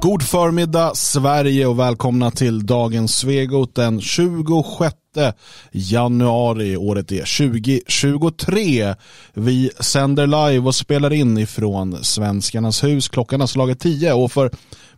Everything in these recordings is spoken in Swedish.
God förmiddag Sverige och välkomna till dagens Svegot den 26 januari. Året är 2023. Vi sänder live och spelar in ifrån Svenskarnas hus. Klockan har slagit 10 och för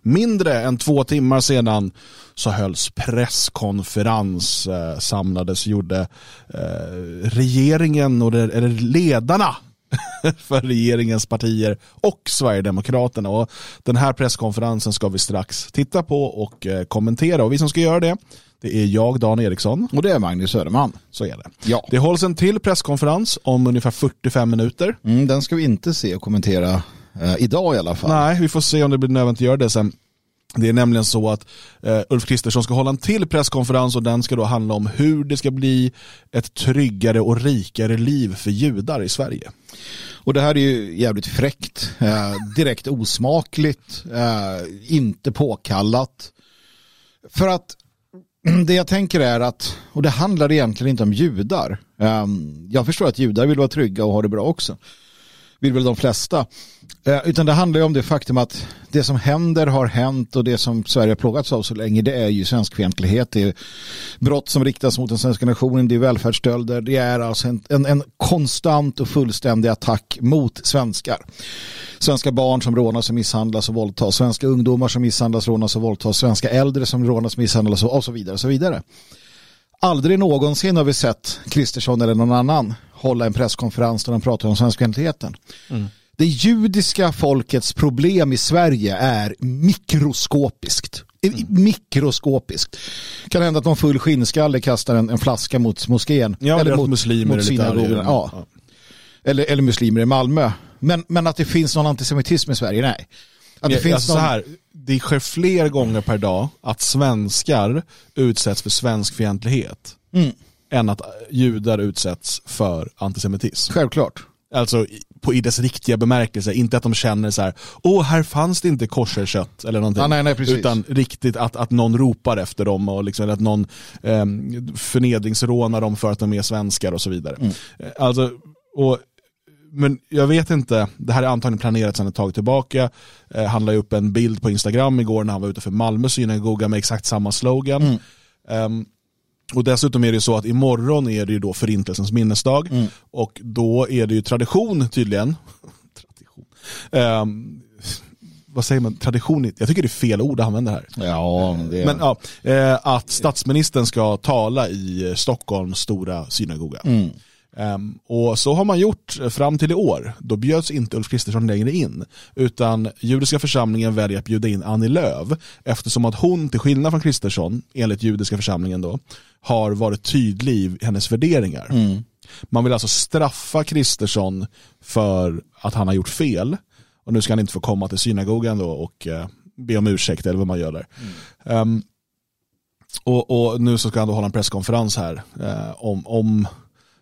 mindre än två timmar sedan så hölls presskonferens. Eh, samlades gjorde eh, regeringen och det, eller ledarna för regeringens partier och Sverigedemokraterna. Och den här presskonferensen ska vi strax titta på och eh, kommentera. Och vi som ska göra det, det är jag, Dan Eriksson. Och det är Magnus Söderman. Så är det. Ja. Det hålls en till presskonferens om ungefär 45 minuter. Mm, den ska vi inte se och kommentera eh, idag i alla fall. Nej, vi får se om det blir nödvändigt att göra det sen. Det är nämligen så att eh, Ulf Kristersson ska hålla en till presskonferens och den ska då handla om hur det ska bli ett tryggare och rikare liv för judar i Sverige. Och det här är ju jävligt fräckt, eh, direkt osmakligt, eh, inte påkallat. För att det jag tänker är att, och det handlar egentligen inte om judar. Eh, jag förstår att judar vill vara trygga och ha det bra också. Vill väl de flesta. Eh, utan det handlar ju om det faktum att det som händer har hänt och det som Sverige har plågats av så länge det är ju svenskfientlighet. Det är brott som riktas mot den svenska nationen, det är välfärdsstölder. Det är alltså en, en, en konstant och fullständig attack mot svenskar. Svenska barn som rånas och misshandlas och våldtas. Svenska ungdomar som misshandlas, rånas och våldtas. Svenska äldre som rånas, misshandlas och så vidare. Och så vidare. Aldrig någonsin har vi sett Kristersson eller någon annan hålla en presskonferens där de pratar om svenskfientligheten. Mm. Det judiska folkets problem i Sverige är mikroskopiskt. Mm. Mikroskopiskt. Kan hända att någon full skinnskalle kastar en, en flaska mot moskén. Ja, eller mot, muslimer mot synagogan. Ja. ja. Eller, eller muslimer i Malmö. Men, men att det finns någon antisemitism i Sverige, nej. Att det, ja, finns alltså någon... så här, det sker fler gånger per dag att svenskar utsätts för svenskfientlighet. Mm än att judar utsätts för antisemitism. Självklart. Alltså på, i dess riktiga bemärkelse, inte att de känner så här, åh här fanns det inte kosherkött eller någonting. Ja, nej, nej, utan riktigt att, att någon ropar efter dem och liksom, att någon eh, förnedringsrånar dem för att de är svenskar och så vidare. Mm. Eh, alltså, och, men jag vet inte, det här är antagligen planerat sedan ett tag tillbaka. Eh, han la upp en bild på Instagram igår när han var ute för Malmö synagoga med exakt samma slogan. Mm. Um, och dessutom är det så att imorgon är det ju då förintelsens minnesdag mm. och då är det ju tradition tydligen. tradition. Um, vad säger man, tradition, jag tycker det är fel ord att använda här. Ja, det. Men ja, eh, att statsministern ska tala i Stockholms stora synagoga. Mm. Um, och så har man gjort fram till i år. Då bjöds inte Ulf Kristersson längre in. Utan judiska församlingen väljer att bjuda in Annie Lööf eftersom att hon, till skillnad från Kristersson, enligt judiska församlingen då, har varit tydlig i hennes värderingar. Mm. Man vill alltså straffa Kristersson för att han har gjort fel. Och nu ska han inte få komma till synagogan då och uh, be om ursäkt eller vad man gör där. Mm. Um, och, och, nu så ska han då hålla en presskonferens här uh, om, om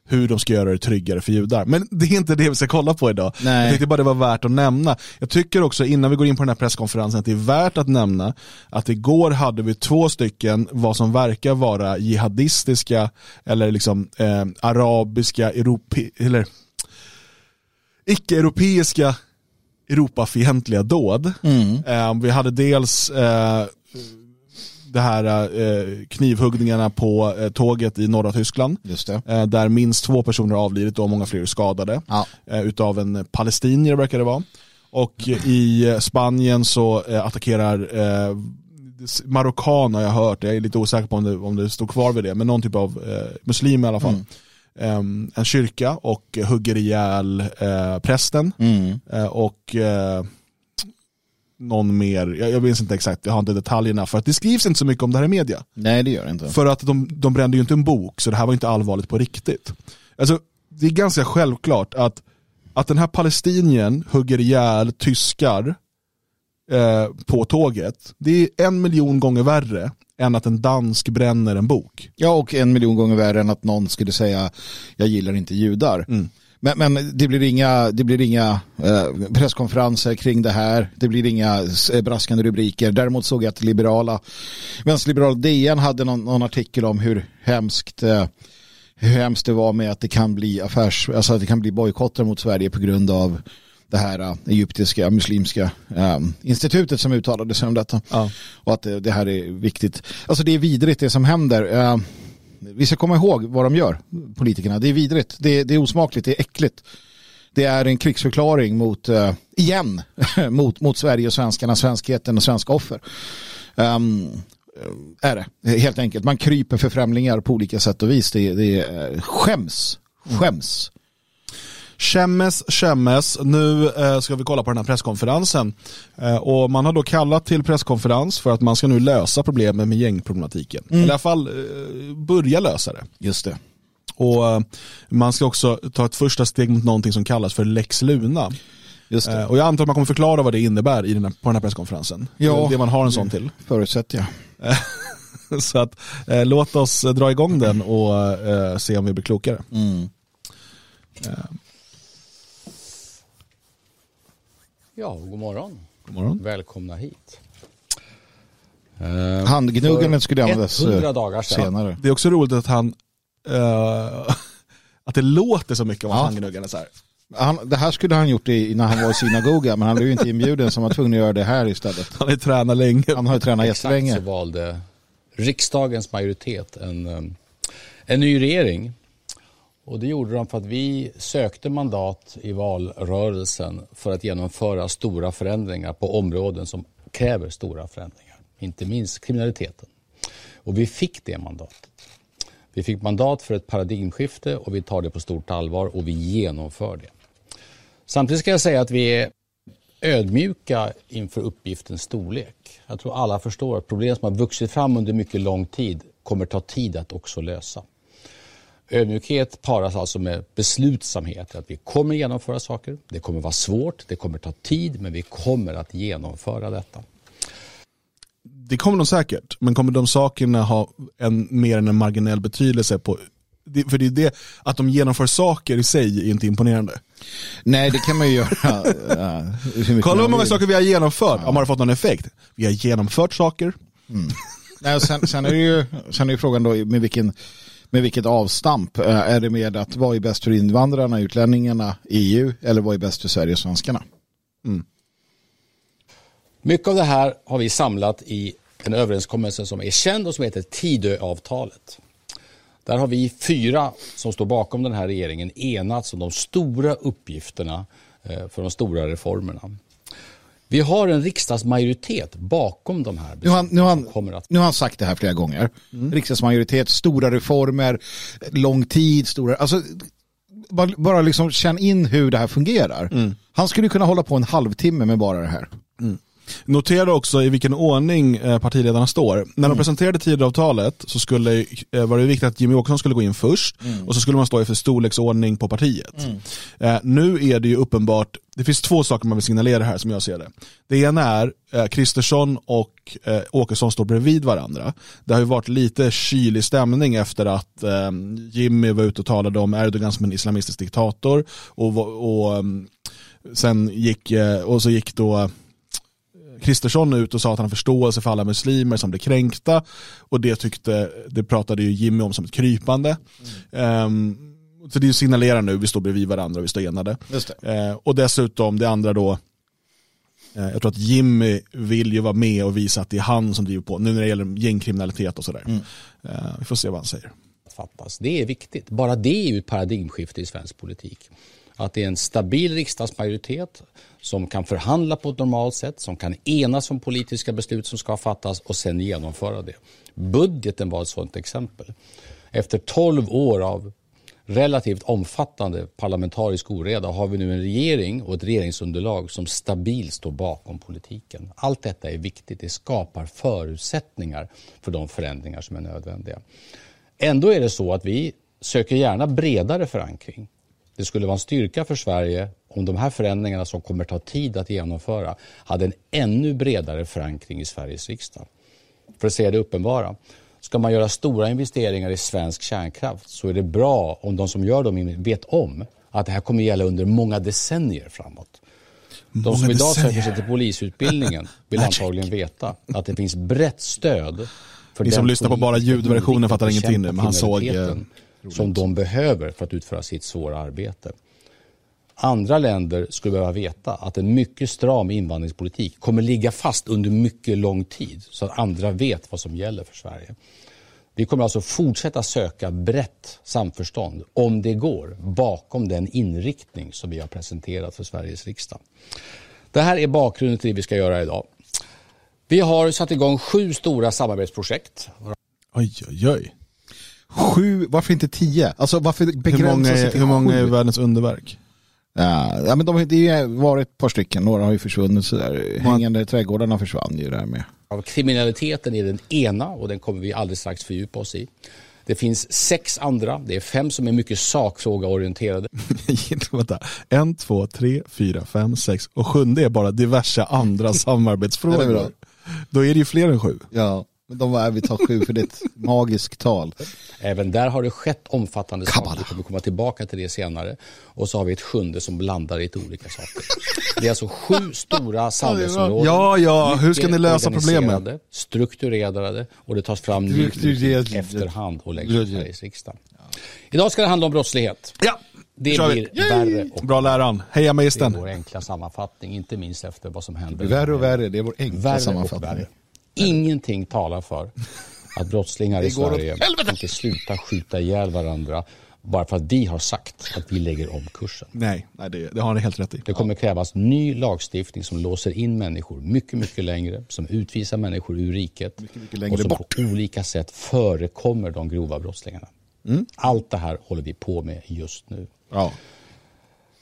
hur de ska göra det tryggare för judar. Men det är inte det vi ska kolla på idag. Nej. Jag tyckte bara det var värt att nämna. Jag tycker också innan vi går in på den här presskonferensen att det är värt att nämna att igår hade vi två stycken vad som verkar vara jihadistiska eller liksom eh, arabiska, europe eller icke-europeiska Europafientliga dåd. Mm. Eh, vi hade dels eh, det här eh, knivhuggningarna på eh, tåget i norra Tyskland. Eh, där minst två personer har avlidit och många fler är skadade. Ja. Eh, utav en palestinier verkar det vara. Och i Spanien så eh, attackerar eh, Marockan har jag hört, jag är lite osäker på om det, om det står kvar vid det, men någon typ av eh, muslim i alla fall. Mm. Um, en kyrka och hugger ihjäl uh, prästen. Mm. Uh, och uh, någon mer, jag, jag minns inte exakt, jag har inte detaljerna för att det skrivs inte så mycket om det här i media. Nej det gör det inte. För att de, de brände ju inte en bok så det här var inte allvarligt på riktigt. Alltså det är ganska självklart att, att den här palestinien hugger ihjäl tyskar eh, på tåget, det är en miljon gånger värre än att en dansk bränner en bok. Ja och en miljon gånger värre än att någon skulle säga jag gillar inte judar. Mm. Men, men, det blir inga, det blir inga eh, presskonferenser kring det här. Det blir inga eh, braskande rubriker. Däremot såg jag att liberala, vänsterliberal DN hade någon, någon, artikel om hur hemskt, eh, hur hemskt det var med att det kan bli affärs, alltså att det kan bli bojkotter mot Sverige på grund av det här uh, egyptiska muslimska um, institutet som uttalade sig om detta. Ja. Och att det, det, här är viktigt. Alltså det är vidrigt det som händer. Uh, vi ska komma ihåg vad de gör, politikerna. Det är vidrigt, det, det är osmakligt, det är äckligt. Det är en krigsförklaring mot, uh, igen, mot, mot Sverige och svenskarna, svenskheten och svenska offer. Um, är det, helt enkelt. Man kryper för främlingar på olika sätt och vis. Det, det är eh, skäms, skäms. Skämmes, skämmes. Nu eh, ska vi kolla på den här presskonferensen. Eh, och man har då kallat till presskonferens för att man ska nu lösa problemen med gängproblematiken. Mm. Eller i alla fall eh, börja lösa det. Just det. Och eh, man ska också ta ett första steg mot någonting som kallas för Lex Luna. Just det. Eh, och jag antar att man kommer förklara vad det innebär i den här, på den här presskonferensen. Ja, det man har en sån till. Förutsätter jag. Så att eh, låt oss dra igång den och eh, se om vi blir klokare. Mm. Ja, god morgon. God morgon. Välkomna hit. Uh, Handgnuggandet skulle användas 100 dagar sedan. senare. Det är också roligt att han uh, att det låter så mycket om ja. handgnuggande så här. Han, det här skulle han gjort i, när han var i synagoga men han blev ju inte inbjuden så han var tvungen att göra det här istället. Han har ju tränat länge. Han har ju tränat jättelänge. Exakt så valde riksdagens majoritet en, eh, en ny regering. Och det gjorde de för att vi sökte mandat i valrörelsen för att genomföra stora förändringar på områden som kräver stora förändringar. Inte minst kriminaliteten. Och vi fick det mandatet. Vi fick mandat för ett paradigmskifte och vi tar det på stort allvar och vi genomför det. Samtidigt ska jag säga att vi är ödmjuka inför uppgiftens storlek. Jag tror alla förstår att problem som har vuxit fram under mycket lång tid kommer ta tid att också lösa. Ödmjukhet paras alltså med beslutsamhet. Att vi kommer genomföra saker. Det kommer vara svårt, det kommer ta tid, men vi kommer att genomföra detta. Det kommer de säkert, men kommer de sakerna ha en, mer än en marginell betydelse på för det är det, att de genomför saker i sig är inte imponerande. Nej, det kan man ju göra. Kolla hur många saker vi har genomfört. Ja. Har det fått någon effekt? Vi har genomfört saker. Mm. Nej, sen, sen, är det ju sen är det frågan då med vilken med vilket avstamp? Eh, är det med att vad är bäst för invandrarna, utlänningarna, EU eller vad är bäst för Sverige och svenskarna? Mm. Mycket av det här har vi samlat i en överenskommelse som är känd och som heter Tidöavtalet. Där har vi fyra som står bakom den här regeringen enats om de stora uppgifterna eh, för de stora reformerna. Vi har en riksdagsmajoritet bakom de här nu har, nu, har han, att... nu har han sagt det här flera gånger. Mm. Riksdagsmajoritet, stora reformer, lång tid, stora... Alltså, bara liksom känn in hur det här fungerar. Mm. Han skulle kunna hålla på en halvtimme med bara det här. Mm. Notera också i vilken ordning eh, partiledarna står. När de mm. presenterade Tidöavtalet så skulle, eh, var det viktigt att Jimmy Åkesson skulle gå in först mm. och så skulle man stå för storleksordning på partiet. Mm. Eh, nu är det ju uppenbart, det finns två saker man vill signalera här som jag ser det. Det ena är Kristersson och Åkesson står bredvid varandra. Det har ju varit lite kylig stämning efter att Jimmy var ute och talade om Erdogan som en islamistisk diktator och, och sen gick, och så gick då Kristersson ut och sa att han har förståelse för alla muslimer som blir kränkta och det tyckte, det pratade ju Jimmy om som ett krypande. Mm. Um, så det signalerar nu, vi står bredvid varandra och vi står enade. Uh, och dessutom det andra då, uh, jag tror att Jimmy vill ju vara med och visa att det är han som driver på, nu när det gäller gängkriminalitet och sådär. Mm. Uh, vi får se vad han säger. Fattas. Det är viktigt, bara det är ju ett paradigmskifte i svensk politik. Att det är en stabil riksdagsmajoritet som kan förhandla på ett normalt sätt, som kan enas om politiska beslut som ska fattas och sen genomföra det. Budgeten var ett sådant exempel. Efter 12 år av relativt omfattande parlamentarisk oreda har vi nu en regering och ett regeringsunderlag som stabilt står bakom politiken. Allt detta är viktigt. Det skapar förutsättningar för de förändringar som är nödvändiga. Ändå är det så att vi söker gärna bredare förankring. Det skulle vara en styrka för Sverige om de här förändringarna som kommer ta tid att genomföra hade en ännu bredare förankring i Sveriges riksdag. För att säga det uppenbara. Ska man göra stora investeringar i svensk kärnkraft så är det bra om de som gör dem vet om att det här kommer gälla under många decennier framåt. De som idag söker sig till polisutbildningen vill antagligen veta att det finns brett stöd för Ni som lyssnar på bara ljudversionen fattar ingenting nu, men han såg... Som de behöver för att utföra sitt svåra arbete. Andra länder skulle behöva veta att en mycket stram invandringspolitik kommer ligga fast under mycket lång tid så att andra vet vad som gäller för Sverige. Vi kommer alltså fortsätta söka brett samförstånd, om det går, bakom den inriktning som vi har presenterat för Sveriges riksdag. Det här är bakgrunden till det vi ska göra idag. Vi har satt igång sju stora samarbetsprojekt. Oj, oj, oj. Sju, varför inte tio? Alltså varför Hur begränsa många, sig till hur många är världens underverk? Ja, ja, men de, det har varit ett par stycken, några har ju försvunnit sådär. Hängande i trädgårdarna försvann ju där med. Kriminaliteten är den ena och den kommer vi alldeles strax fördjupa oss i. Det finns sex andra, det är fem som är mycket sakfrågaorienterade. Vänta. En, två, tre, fyra, fem, sex och sjunde är bara diverse andra samarbetsfrågor. Då är det ju fler än sju. Ja, men de var, vi tar sju för det är ett magiskt tal. Även där har det skett omfattande saker. Kabbala. Vi kommer komma tillbaka till det senare. Och så har vi ett sjunde som blandar lite olika saker. Det är alltså sju stora samhällsområden. Ja, ja, hur ska ni lösa organiserade, Strukturerade och det tas fram ny efterhand och läggs i Sveriges riksdag. Idag ska det handla om brottslighet. Ja, Det blir värre och Bra läran. Heja det är magistern. vår enkla sammanfattning, inte minst efter vad som händer. Värre och värre, det är vår enkla Värre och sammanfattning. Ingenting talar för att brottslingar i Sverige tänker sluta skjuta ihjäl varandra bara för att vi har sagt att vi lägger om kursen. Nej, nej det, det har ni helt rätt i. Det kommer krävas ny lagstiftning som låser in människor mycket, mycket längre, som utvisar människor ur riket mycket längre och som bort. på olika sätt förekommer de grova brottslingarna. Mm. Allt det här håller vi på med just nu. Ja.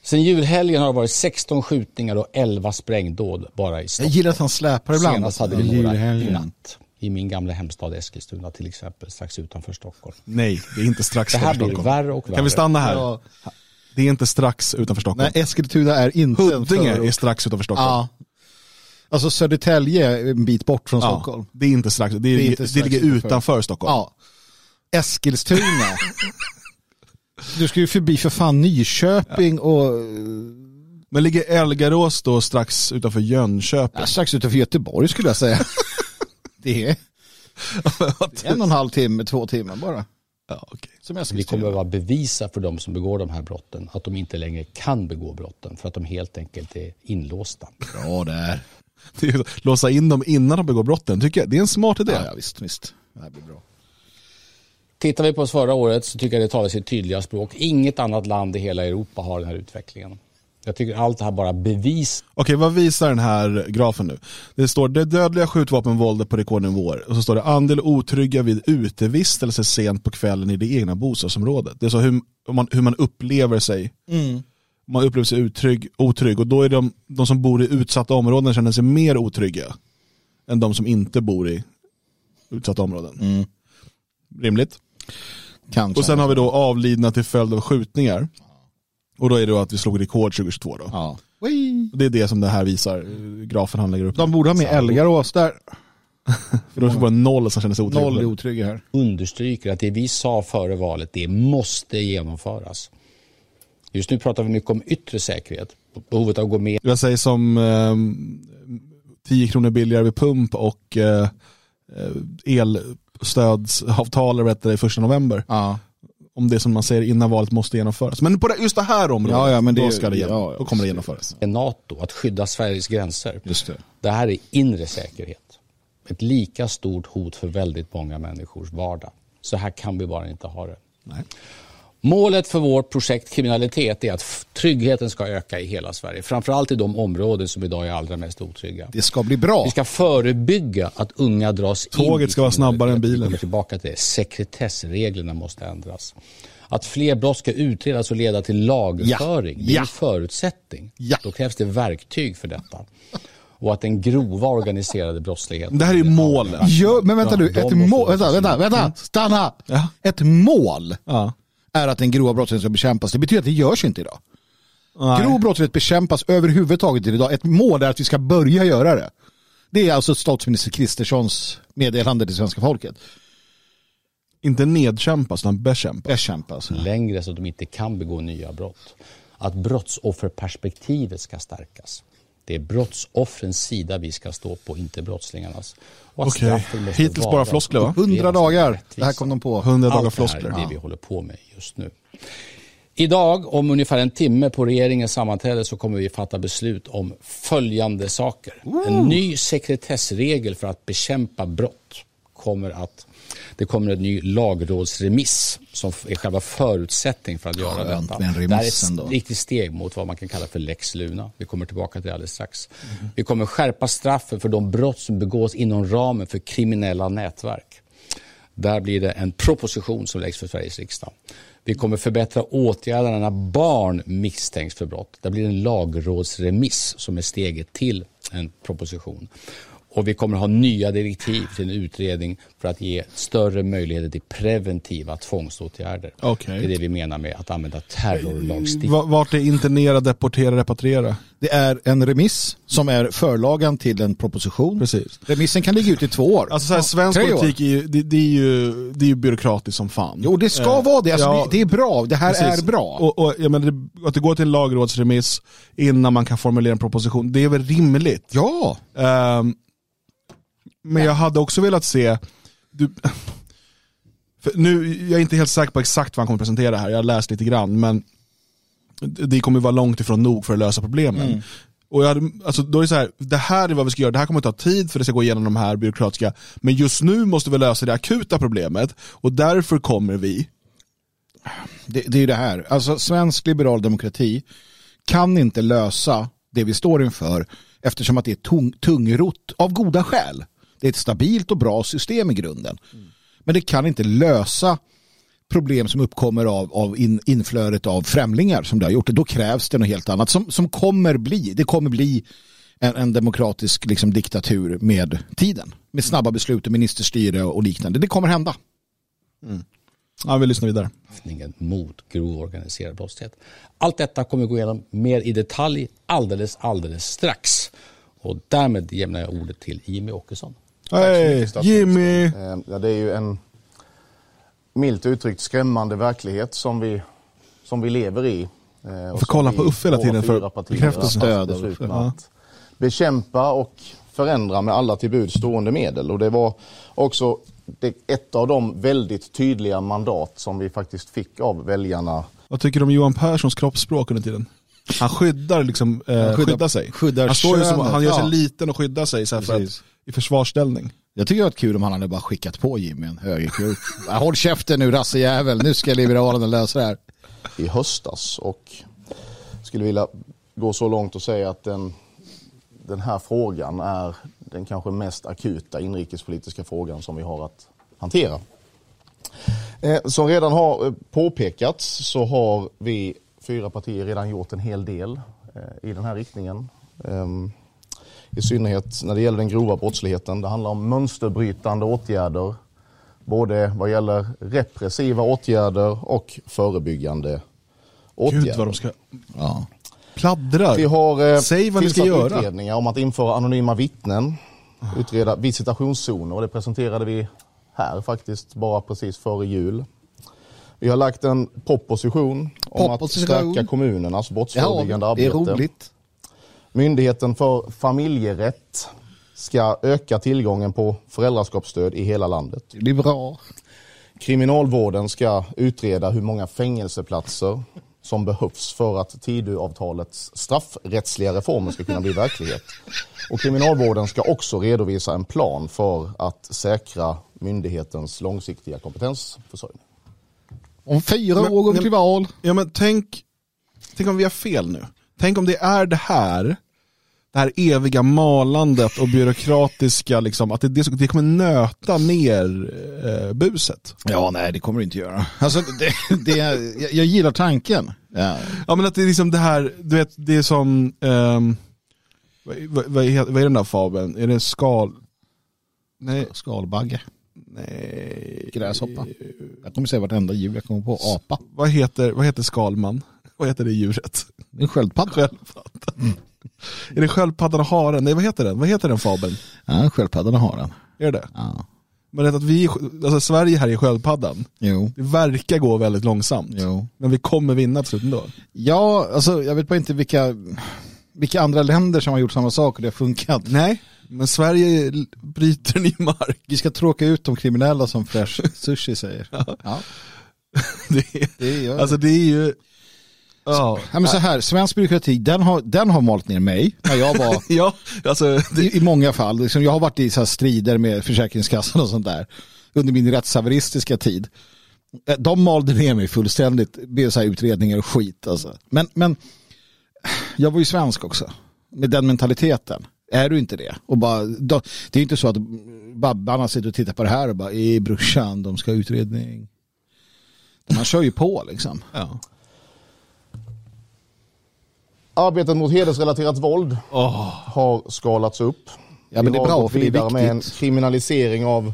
Sen julhelgen har det varit 16 skjutningar och 11 sprängdåd bara i Jag Stockholm. gillar att han släpar ibland. Senast hade vi några i natt. I min gamla hemstad Eskilstuna till exempel, strax utanför Stockholm. Nej, det är inte strax Det här utanför blir Stockholm. värre och värre. Kan vi stanna här? Ja. Det är inte strax utanför Stockholm. Nej, Eskilstuna är inte Huddinge är strax utanför Stockholm. Ja. Alltså Södertälje är en bit bort från Ja, Stockholm. Det är inte strax, det, är är, inte det strax ligger utanför. utanför Stockholm. Ja. Eskilstuna. du ska ju förbi för fan Nyköping och Men ligger Elgarås då strax utanför Jönköping? ja, strax utanför Göteborg skulle jag säga. det är en och en halv timme, två timmar bara. Ja, okej. Som Vi Eskilstuna. kommer behöva bevisa för de som begår de här brotten att de inte längre kan begå brotten för att de helt enkelt är inlåsta. Bra där. Det är ju- Låsa in dem innan de begår brotten, tycker jag. Det är en smart idé. Ja, ja, visst, visst. Det här blir bra. Tittar vi på oss förra året så tycker jag det talar sitt tydliga språk. Inget annat land i hela Europa har den här utvecklingen. Jag tycker allt det här bara bevis Okej, vad visar den här grafen nu? Det står det dödliga skjutvapenvåldet på rekordnivåer och så står det andel otrygga vid utevistelse sent på kvällen i det egna bostadsområdet. Det är så hur man, hur man upplever sig. Man upplever sig otrygg, otrygg och då är de, de som bor i utsatta områden känner sig mer otrygga än de som inte bor i utsatta områden. Rimligt. Kan Och sen har vi då avlidna till följd av skjutningar. Och då är det då att vi slog rekord 2022 då. Ja. Det är det som det här visar, eh, grafen han lägger upp. De borde ha med Elgarås där. För då var det noll som kände sig otrygg. Noll är otrygga här. understryker att det vi sa före valet, det måste genomföras. Just nu pratar vi mycket om yttre säkerhet, behovet av att gå med Jag säger som eh, 10 kronor billigare vid pump och eh, eh, elstödsavtal berättade i första november. Ja. Om det som man säger innan valet måste genomföras. Men på det, just det här området, Ja, ja, men det- då, ska det, genom, ja, ja, då kommer det genomföras. NATO, att skydda Sveriges gränser. Just det. Det här är inre säkerhet. Ett lika stort hot för väldigt många människors vardag. Så här kan vi bara inte ha det. Nej. Målet för vårt projekt kriminalitet är att tryggheten ska öka i hela Sverige. Framförallt i de områden som idag är allra mest otrygga. Det ska bli bra. Vi ska förebygga att unga dras in Tåget ska vara snabbare än bilen. Vi kommer tillbaka till det. Sekretessreglerna måste ändras. Att fler brott ska utredas och leda till lagföring, Ja. det är Ja. en förutsättning. Ja. Då krävs det verktyg för detta. Och att den grova organiserade brottsligheten... Det här är ju målen. Ja, men vänta nu, ett mål, vänta, vänta, vänta, stanna. Ja. Ett mål Ja. Är att den grova brottsligheten ska bekämpas. Det betyder att det görs inte idag. Nej. Grov brottslighet bekämpas överhuvudtaget idag. Ett mål är att vi ska börja göra det. Det är alltså statsminister Kristerssons meddelande till svenska folket. Inte nedkämpas, utan bekämpas. Bekämpas. längre så att de inte kan begå nya brott. Att brottsofferperspektivet ska stärkas. Det är brottsoffrens sida vi ska stå på, inte brottslingarnas. Okej, måste hittills bara floskler va? så 100 upplevas som dagar. Det här kom de på. 100 dagar Allt det floskler. är det vi håller på med just nu. Idag om ungefär en timme på regeringens sammanträde så kommer vi fatta beslut om följande saker. En ny sekretessregel för att bekämpa brott kommer att det kommer en ny lagrådsremiss som är själva förutsättning för att göra Skönt detta. det här är ett riktigt steg mot vad man kan kalla för lex Luna. Vi kommer tillbaka till det alldeles strax. Vi kommer skärpa straffen för de brott som begås inom ramen för kriminella nätverk. Där blir det en proposition som läggs för Sveriges riksdag. Vi kommer förbättra åtgärderna när barn misstänks för brott. Där blir det en lagrådsremiss som är steget till en proposition. Och vi kommer ha nya direktiv till en utredning för att ge större möjligheter till preventiva tvångsåtgärder. Okej. Det är det vi menar med att använda terrorlagstiftning. Va- Vart är internera, deportera, repatriera? Det är en remiss som är förlagan till en proposition. Precis. Remissen kan ligga ute i två år. Alltså så här, svensk år. politik är ju, det, det är ju, det är ju byråkratiskt som fan. Jo, det ska Eh, vara det. Alltså, ja, det. Det är bra. Det här precis. är bra. Och, och, jag menar, det, att det går till en lagrådsremiss innan man kan formulera en proposition, det är väl rimligt. ja, Ehm, men jag hade också velat se, du, nu, jag är inte helt säker på exakt vad han kommer presentera här, jag har läst lite grann, men det kommer vara långt ifrån nog för att lösa problemen. Och jag hade, alltså, då är det så här, det här är vad vi ska göra, det här kommer att ta tid för det ska gå igenom de här byråkratiska, men just nu måste vi lösa det akuta problemet och därför kommer vi, det, det är ju det här. Alltså, svensk liberal demokrati kan inte lösa det vi står inför eftersom att det är tung, tungrott av goda skäl. Det är ett stabilt och bra system i grunden. Men det kan inte lösa problem som uppkommer av, av in, inflödet av främlingar som det har gjort. Då krävs det något helt annat som, som kommer bli. Det kommer bli en, en demokratisk liksom, diktatur med tiden. Med snabba beslut och ministerstyre och liknande. Det kommer hända. ja vi lyssnar vidare. mot grov organiserad brottslighet. Allt detta kommer vi gå igenom mer i detalj alldeles, alldeles strax. Och därmed lämnar jag ordet till Jimmy Åkesson. Hej, Jimmy! Eh, Ja, det är ju en milt uttryckt skrämmande verklighet som vi, som vi lever i. Eh, och får kolla på Uffe hela tiden för bekräftelse. Ja. att bekämpa och förändra med alla till buds stående medel. Och det var också ett av de väldigt tydliga mandat som vi faktiskt fick av väljarna Vad tycker du om Johan Perssons kroppsspråk under tiden? Han skyddar, liksom, eh, Han skyddar- skyddar sig. skyddar han, står ju som, han gör sig ja. liten och skyddar sig så för att, i försvarsställning. Jag tycker det var kul om han hade bara skickat på Jimmy en högerkurv. Ja, Håll käften nu rassejävel, nu ska Liberalerna lösa det här. i höstas och skulle vilja gå så långt och säga att den, den här frågan är den kanske mest akuta inrikespolitiska frågan som vi har att hantera. Eh, Som redan har eh, påpekats så har vi fyra partier redan gjort en hel del eh, i den här riktningen. Ehm, I synnerhet när det gäller den grova brottsligheten. Det handlar om mönsterbrytande åtgärder. Både vad gäller repressiva åtgärder och förebyggande åtgärder. Gud vad de ska Ja. pladdra. Vi har eh, Säg vad ni ska göra. utredningar om att införa anonyma vittnen, utreda visitationszoner och det presenterade vi här faktiskt bara precis före jul. Vi har lagt en proposition om Proposition. att stärka kommunernas Ja, brottsförebyggande det är arbete. roligt. Myndigheten för familjerätt ska öka tillgången på föräldraskapsstöd i hela landet. Det blir bra. Kriminalvården ska utreda hur många fängelseplatser som behövs för att Tidöavtalets straffrättsliga reformer ska kunna bli verklighet. Och Kriminalvården ska också redovisa en plan för att säkra myndighetens långsiktiga kompetensförsörjning. Om fyra Men- år går vi till val. Ja men tänk, tänk om vi har fel nu. Tänk om det är det här, det här eviga malandet och byråkratiska, liksom, att det, det, det kommer nöta ner eh, buset. Ja, nej det kommer du inte göra. Alltså, det, det, jag, jag gillar tanken. Ja. Ja men att det är liksom det här, du vet, det är som, vad, vad, vad, är, vad är den där fabeln? Är det skal... Nej, Skalbagge, nej. gräshoppa. Jag kommer säga vartenda djur jag kommer på. Apa. Vad heter, vad heter skalman? Vad heter det djuret? En sköldpadda. Sköldpaddan. Är det sköldpaddan och haren? Nej vad heter den? Vad heter den fabeln? Ja, sköldpaddan har den. Är det? Ja. Men att vi, alltså Sverige här är sköldpaddan. Jo. Det verkar gå väldigt långsamt. Jo. Men vi kommer vinna till slut ändå. Ja, alltså jag vet bara inte vilka, vilka andra länder som har gjort samma sak och det har funkat. Nej, men Sverige bryter ny mark. Vi ska tråka ut de kriminella som Fresh Sushi säger. Ja, Det är, det gör alltså det är ju, Ja. ja, men så här, svensk byråkrati, den har, den har malt ner mig när jag var ja, alltså, det... i, i många fall. Liksom, jag har varit i så strider med Försäkringskassan och sånt där under min rättshaveristiska tid. Eh, de malde ner mig fullständigt med så här utredningar och skit. Alltså. Men, men jag var ju svensk också, med den mentaliteten. Är du inte det? Och bara, då, det är inte så att babbarna sitter och tittar på det här och bara, i brorsan, de ska ha utredning. Man kör ju på liksom. ja. Arbetet mot hedersrelaterat våld oh. har skalats upp. Ja, men Vi det är har bra, gått för det är vidare med en viktigt. kriminalisering av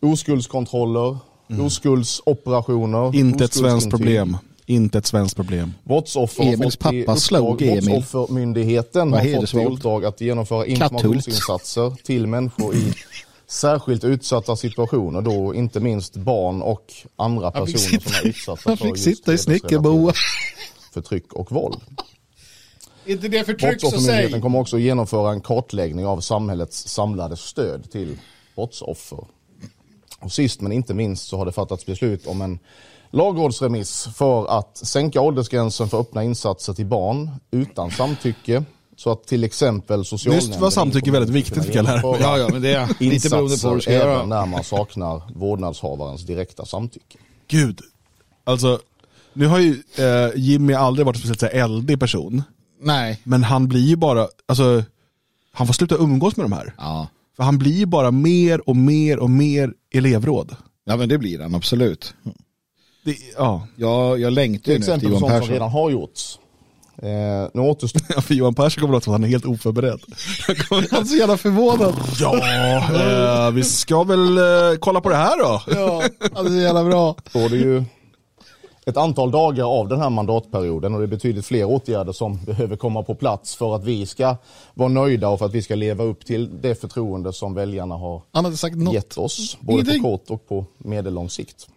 oskuldskontroller, oskuldsoperationer, Inte ett svenskt problem. Inte ett svenskt problem. Brottsoffer Emils pappa slog Emil. Brottsoffermyndigheten har fått i uppdrag att genomföra informationsinsatser till människor i särskilt utsatta situationer. Då inte minst barn och andra personer sitta- som är utsatta han för fick sitta i snickerboa. förtryck och våld. inte det förtryck Brottsoffermyndigheten kommer också genomföra en kartläggning av samhällets samlade stöd till brottsoffer. Och sist men inte minst så har det fattats beslut om en lagrådsremiss för att sänka åldersgränsen för öppna insatser till barn utan samtycke. Så att till exempel socialnämnden... Nyss var samtycke väldigt viktigt, fick jag lära mig. Ja, ja, men det är lite beroende på du ska göra. när man saknar vårdnadshavarens direkta samtycke. Gud, alltså nu har ju eh, Jimmy aldrig varit en speciellt eldig person. Nej. Men han blir ju bara, alltså han får sluta umgås med de här. Ja. För han blir ju bara mer och mer och mer elevråd. ja, men det blir han absolut. Det, ja, Jag, jag längtar ju nu efter Johan sånt som Persson. redan har gjorts. Eh, nu återstår för Johan Persson kommer att låta att han är helt oförberedd. Han är så jävla förvånad. ja, eh, vi ska väl eh, kolla på det här då. Ja, han är så jävla bra. står det ju ett antal dagar av den här mandatperioden och det är betydligt fler åtgärder som behöver komma på plats för att vi ska vara nöjda och för att vi ska leva upp till det förtroende som väljarna har gett oss, både Ingenting. på kort och på medellång sikt.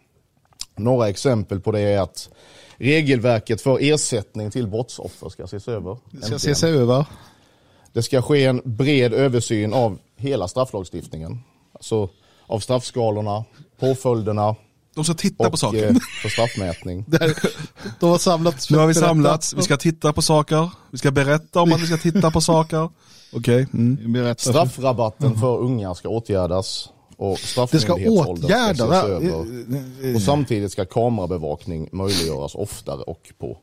Några exempel på det är att regelverket för ersättning till brottsoffer ska ses över. Det ska ses över. Det ska ske en bred översyn av hela strafflagstiftningen. Alltså av straffskalorna, påföljderna De ska titta på och saker. eh, för straffmätning. Där, de har samlats. Nu har vi samlats, vi ska titta på saker. Vi ska berätta om att vi ska titta på saker. Okej. Mm. Berätta. Straffrabatten för unga ska åtgärdas och Det ska straffmyndighetsåldern ska över. Och samtidigt ska kamerabevakning möjliggöras oftare och på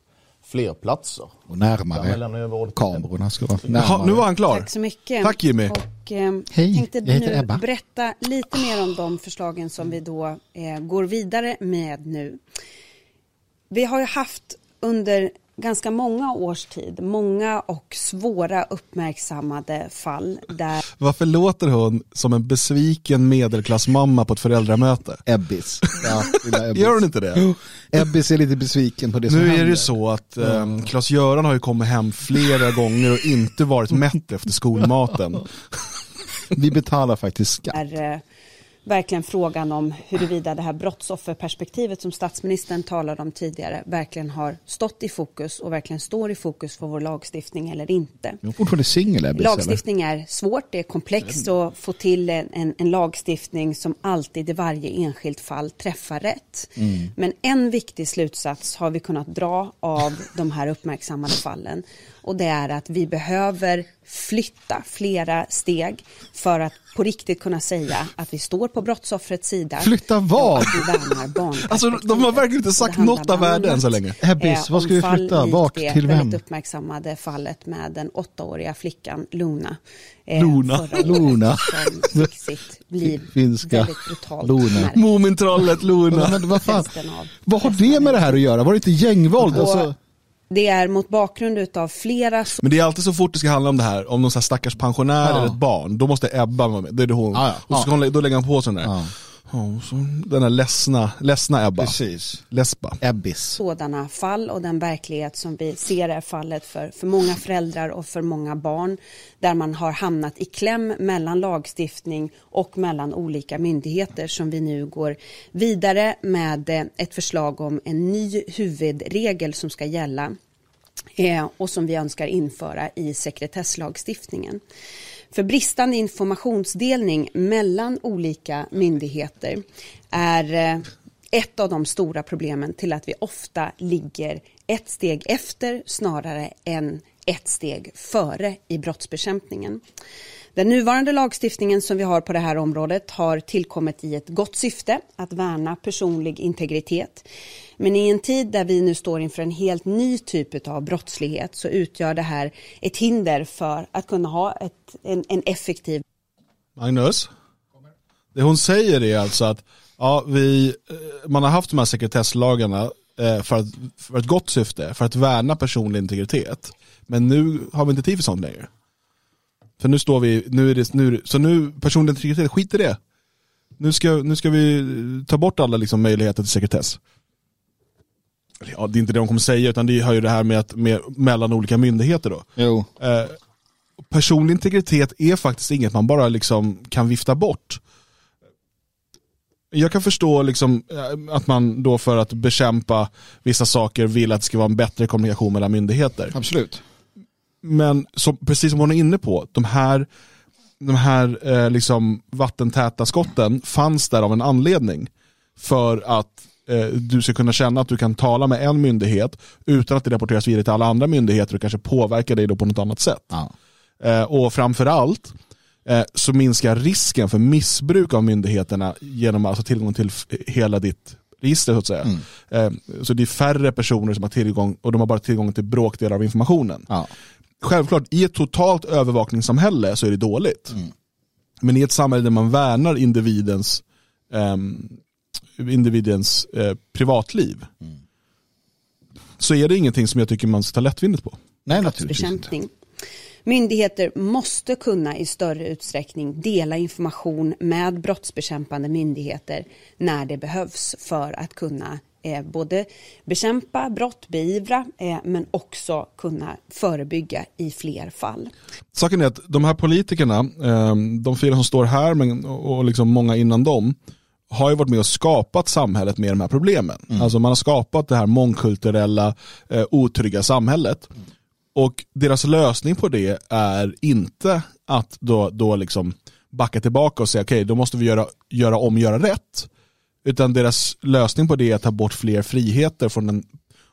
fler platser. Och närmare. Kamerorna ska vara närmare. nu var han klar. Tack så mycket. Tack, Jimmy. Och, eh, Hej, tänkte jag heter nu Ebba. berätta lite mer om de förslagen som vi då eh, går vidare med nu. Vi har ju haft under ganska många års tid många och svåra uppmärksammade fall där Varför låter hon som en besviken medelklassmamma på ett föräldramöte? Ebbis. Ja, Ebbis. Gör hon inte det? Ebbis är lite besviken på det som Nu är händer. det så att eh, Klas-Göran har ju kommit hem flera gånger och inte varit mätt efter skolmaten. Vi betalar faktiskt skatt. är eh, verkligen frågan om huruvida det här brottsofferperspektivet som statsministern talade om tidigare verkligen har stått i fokus och verkligen står i fokus för vår lagstiftning eller inte. Jag är fortfarande singel? Lagstiftning är svårt, det är komplext att få till en, en, en lagstiftning som alltid i varje enskilt fall träffar rätt. Men en viktig slutsats har vi kunnat dra av de här uppmärksammade fallen och det är att vi behöver flytta flera steg för att på riktigt kunna säga att vi står på brottsoffrets sida. Flytta vad? Alltså, de har verkligen inte sagt det något av värde än så länge. Ebbis, vad ska vi flytta? Vart det till vem? väldigt uppmärksammade fallet med den åttaåriga flickan Luna. eh, Luna. Luna. Som fick sitt liv Finska. väldigt brutalt Luna. Mumintrollet Luna. Men vad fan? Vad har det med det här att göra? Var det inte gängvåld? Och Alltså, Det är mot bakgrund av flera Men det är alltid så fort det ska handla om det här, om någon så här stackars pensionär Ja. eller ett barn, då måste Ebba vara med. Det är det hon. Ja, ja. Och så ska hon, då lägger han på sig den där. Så den där ledsna, ledsna Ebba. precis. Lesba. Ebbis. sådana fall och den verklighet som vi ser är fallet för, för många föräldrar och för många barn där man har hamnat i kläm mellan lagstiftning och mellan olika myndigheter som vi nu går vidare med eh, ett förslag om en ny huvudregel som ska gälla eh, och som vi önskar införa i sekretesslagstiftningen. För bristande informationsdelning mellan olika myndigheter är eh, ett av de stora problemen till att vi ofta ligger ett steg efter snarare än ett steg före i brottsbekämpningen. Den nuvarande lagstiftningen som vi har på det här området har tillkommit i ett gott syfte att värna personlig integritet. Men i en tid där vi nu står inför en helt ny typ av brottslighet så utgör det här ett hinder för att kunna ha ett, en, en effektiv... Magnus? Det hon säger är alltså att ja, vi, eh, man har haft de här sekretesslagarna eh, för, att, för ett gott syfte, för att värna personlig integritet. Men nu har vi inte tid för sånt längre. För nu står vi, nu är det, nu, så nu, personlig integritet, skit i det. Nu ska, nu ska vi ta bort alla liksom möjligheter till sekretess. Ja, det är inte det de kommer säga, utan det har ju det här med att med, mellan olika myndigheter då. Jo. Eh, personlig integritet är faktiskt inget man bara liksom kan vifta bort. Jag kan förstå liksom eh, att man då för att bekämpa vissa saker vill att det ska vara en bättre kommunikation mellan myndigheter. Absolut. Men som, precis som hon är inne på, de här, de här eh, liksom vattentäta skotten fanns där av en anledning. För att eh, du ska kunna känna att du kan tala med en myndighet utan att det rapporteras vidare till alla andra myndigheter och kanske påverka dig då på något annat sätt. Ja. Eh, och framförallt eh, så minskar risken för missbruk av myndigheterna genom alltså tillgång till hela ditt register så att säga. Eh, så det är färre personer som har tillgång och de har bara tillgång till bråkdelar av informationen. Ja. Självklart, i ett totalt övervakningssamhälle så är det dåligt. Men i ett samhälle där man värnar individens, ehm, individens eh, privatliv så är det ingenting som jag tycker man ska ta lättvindigt på. Nej, naturligtvis inte. Myndigheter måste kunna i större utsträckning dela information med brottsbekämpande myndigheter när det behövs för att kunna eh, både bekämpa brott, beivra, eh, men också kunna förebygga i fler fall. Saken är att de här politikerna, eh, de fyra som står här men, och liksom många innan dem, har ju varit med och skapat samhället med de här problemen. Alltså man har skapat det här mångkulturella, eh, otrygga samhället. Och deras lösning på det är inte att då, då liksom backa tillbaka och säga okej, då måste vi göra, göra om, göra rätt. Utan deras lösning på det är att ta bort fler friheter från den,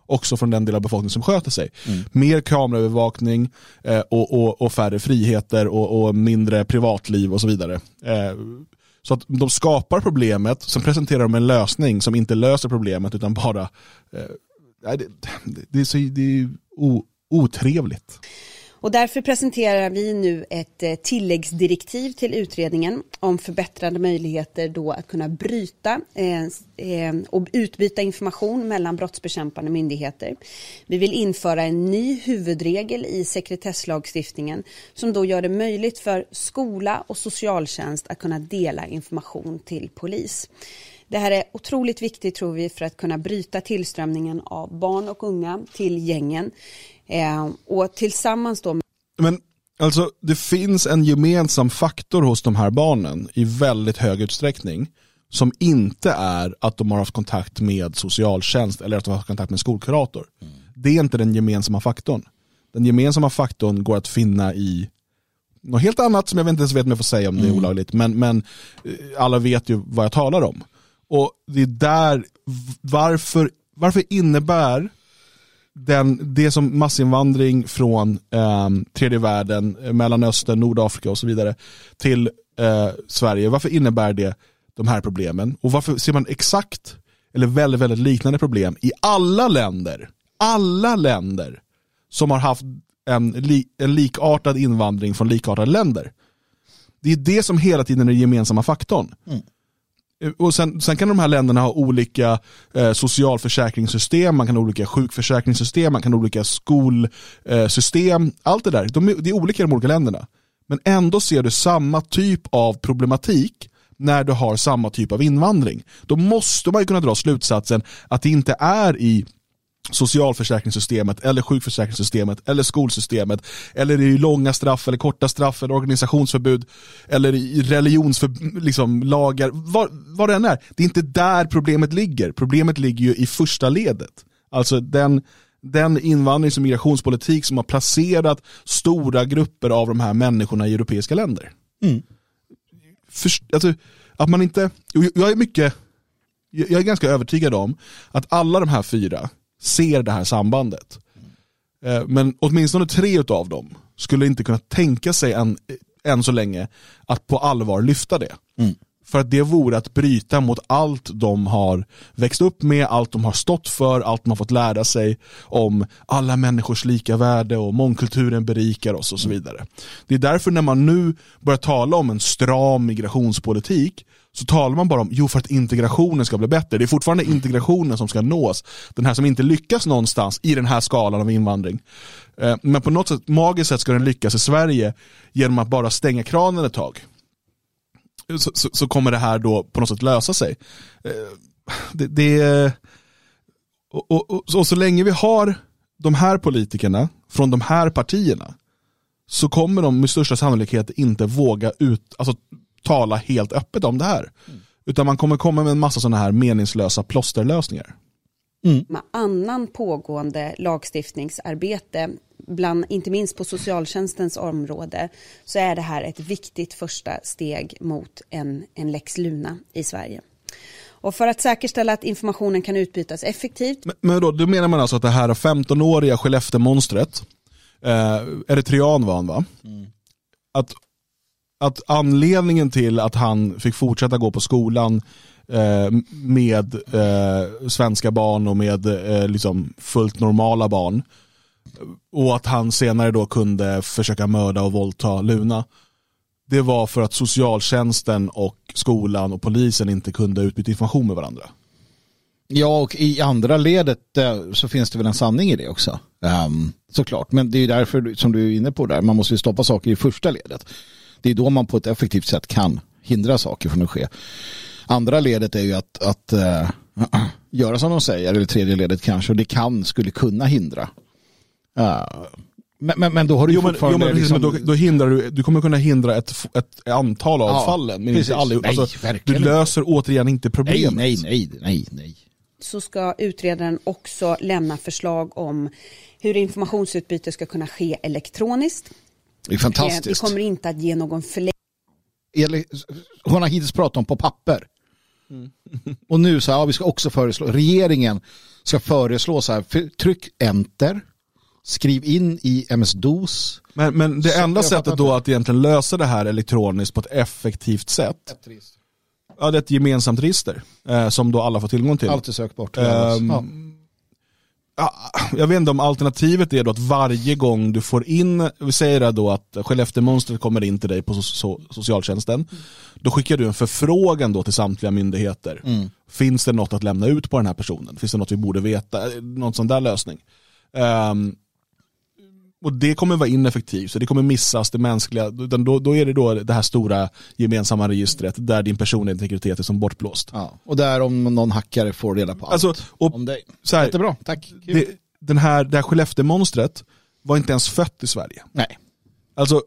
också från den del av befolkningen som sköter sig. Mer kameraövervakning eh, och, och, och färre friheter och, och mindre privatliv och så vidare. Eh, så att de skapar problemet, sen presenterar de en lösning som inte löser problemet utan bara eh, det, det är så det är o, otrevligt. Och därför presenterar vi nu ett eh, tilläggsdirektiv till utredningen om förbättrade möjligheter då att kunna bryta eh, eh, och utbyta information mellan brottsbekämpande myndigheter. Vi vill införa en ny huvudregel i sekretesslagstiftningen som då gör det möjligt för skola och socialtjänst att kunna dela information till polis. Det här är otroligt viktigt tror vi för att kunna bryta tillströmningen av barn och unga till gängen. Eh, och tillsammans då Men alltså det finns en gemensam faktor hos de här barnen i väldigt hög utsträckning som inte är att de har haft kontakt med socialtjänst eller att de har haft kontakt med skolkurator. Det är inte den gemensamma faktorn. Den gemensamma faktorn går att finna i något helt annat som jag inte ens vet om jag får säga om det är olagligt. Men, men eh, alla vet ju vad jag talar om. Och det är där, varför, varför innebär den, det som massinvandring från eh, tredje världen, eh, Mellanöstern, Nordafrika och så vidare till eh, Sverige, varför innebär det de här problemen? Och varför ser man exakt, eller väldigt, väldigt liknande problem i alla länder, alla länder som har haft en, li, en likartad invandring från likartade länder? Det är det som hela tiden är den gemensamma faktorn. Mm. Eh, och sen, sen kan de här länderna ha olika eh, socialförsäkringssystem, man kan ha olika sjukförsäkringssystem, man kan ha olika skolsystem. Eh, Allt det där, de, det är olika i de olika länderna. Men ändå ser du samma typ av problematik när du har samma typ av invandring. Då måste man ju kunna dra slutsatsen att det inte är i socialförsäkringssystemet eller sjukförsäkringssystemet eller skolsystemet eller i långa straff eller korta straff eller organisationsförbud eller i religionsförbud, liksom, lagar, vad, vad det än är. Det är inte där problemet ligger. Problemet ligger ju i första ledet. Alltså den, den invandrings och migrationspolitik som har placerat stora grupper av de här människorna i europeiska länder. Först, alltså, att man inte, jag är mycket jag är ganska övertygad om att alla de här fyra ser det här sambandet. Eh, men åtminstone tre av dem skulle inte kunna tänka sig än, än så länge att på allvar lyfta det. Mm. För att det vore att bryta mot allt de har växt upp med, allt de har stått för, allt de har fått lära sig om alla människors lika värde och mångkulturen berikar oss och så vidare. Det är därför när man nu börjar tala om en stram migrationspolitik så talar man bara om, jo för att integrationen ska bli bättre. Det är fortfarande integrationen som ska nås. Den här som inte lyckas någonstans i den här skalan av invandring. Eh, men på något sätt, magiskt sätt ska den lyckas i Sverige genom att bara stänga kranen ett tag så, så, så, kommer det här då på något sätt lösa sig. Eh, det, det och, och, och, och, så länge vi har de här politikerna från de här partierna så kommer de med största sannolikhet inte våga ut, alltså, tala helt öppet om det här. Mm. Utan man kommer komma med en massa sådana här meningslösa plåsterlösningar. Mm. Med annan pågående lagstiftningsarbete bland, inte minst på socialtjänstens område, så är det här ett viktigt första steg mot en, en lex Luna i Sverige. Och för att säkerställa att informationen kan utbytas effektivt. Men, men då, då menar man alltså att det här 15-åriga Skellefteå-monstret, eh, eritrean var han va? Mm. Att, att anledningen till att han fick fortsätta gå på skolan eh, med eh, svenska barn och med eh, liksom fullt normala barn och att han senare då kunde försöka mörda och våldta Luna. Det var för att socialtjänsten och skolan och polisen inte kunde utbyta information med varandra. Ja, och i andra ledet eh, så finns det väl en sanning i det också. Um, såklart, men det är därför som du är inne på där, man måste ju stoppa saker i första ledet. Det är då man på ett effektivt sätt kan hindra saker från att ske. Andra ledet är ju att, att uh, göra som de säger, eller tredje ledet kanske, och det kan, skulle kunna hindra men, men, men, då har du jo, fortfarande... Jo, men, liksom... men då, då, hindrar du, du kommer kunna hindra ett, ett antal av ja, fallen. Men inte alla, alltså, nej, du löser återigen inte problemet. Nej, nej, nej, nej. Så ska utredaren också lämna förslag om hur informationsutbyte ska kunna ske elektroniskt. Det är fantastiskt. Vi kommer inte att ge någon förlängning. Hon har hittills pratat om på papper. Mm. Och nu så här, ja, vi ska också föreslå, regeringen ska föreslå så här, tryck enter skriv in i MS-DOS. Men, men det enda sättet då att egentligen lösa det här elektroniskt på ett effektivt sätt. Ja, det är ett gemensamt register eh, som då alla får tillgång till. Allt är sökbart. Um, ja. Jag vet inte om alternativet är då att varje gång du får in, vi säger då att Skellefteå-mönstret kommer in till dig på so so socialtjänsten, mm. då skickar du en förfrågan då till samtliga myndigheter. Mm. Finns det något att lämna ut på den här personen? Finns det något vi borde veta? Någon sån där lösning. Um, och det kommer vara ineffektivt, så det kommer missas det mänskliga. Då, då är det då det här stora gemensamma registret där din personliga integritet är som bortblåst. Ja, och där om någon hackare får reda på allt alltså, och, om dig. Så här, Jättebra, tack. Det, den här, det här Skellefteå-monstret var inte ens fött i Sverige. Nej. Alltså,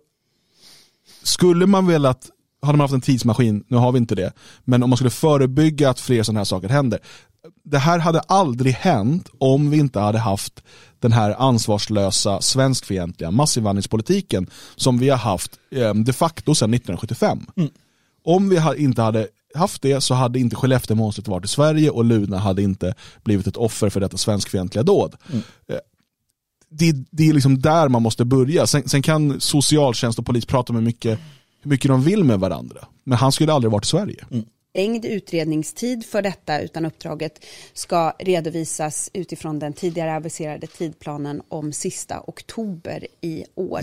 skulle man velat, hade man haft en tidsmaskin, nu har vi inte det, men om man skulle förebygga att fler sådana här saker händer, det här hade aldrig hänt om vi inte hade haft den här ansvarslösa svenskfientliga massinvandringspolitiken som vi har haft eh, de facto sedan 1975. Mm. Om vi inte hade haft det så hade inte Skellefteå-monstret varit i Sverige och Luna hade inte blivit ett offer för detta svenskfientliga dåd. Mm. Eh, det, det, är liksom där man måste börja. Sen, sen, kan socialtjänst och polis prata med mycket, hur mycket de vill med varandra. Men han skulle aldrig varit i Sverige. Mm förlängd utredningstid för detta utan uppdraget ska redovisas utifrån den tidigare aviserade tidplanen om sista oktober i år.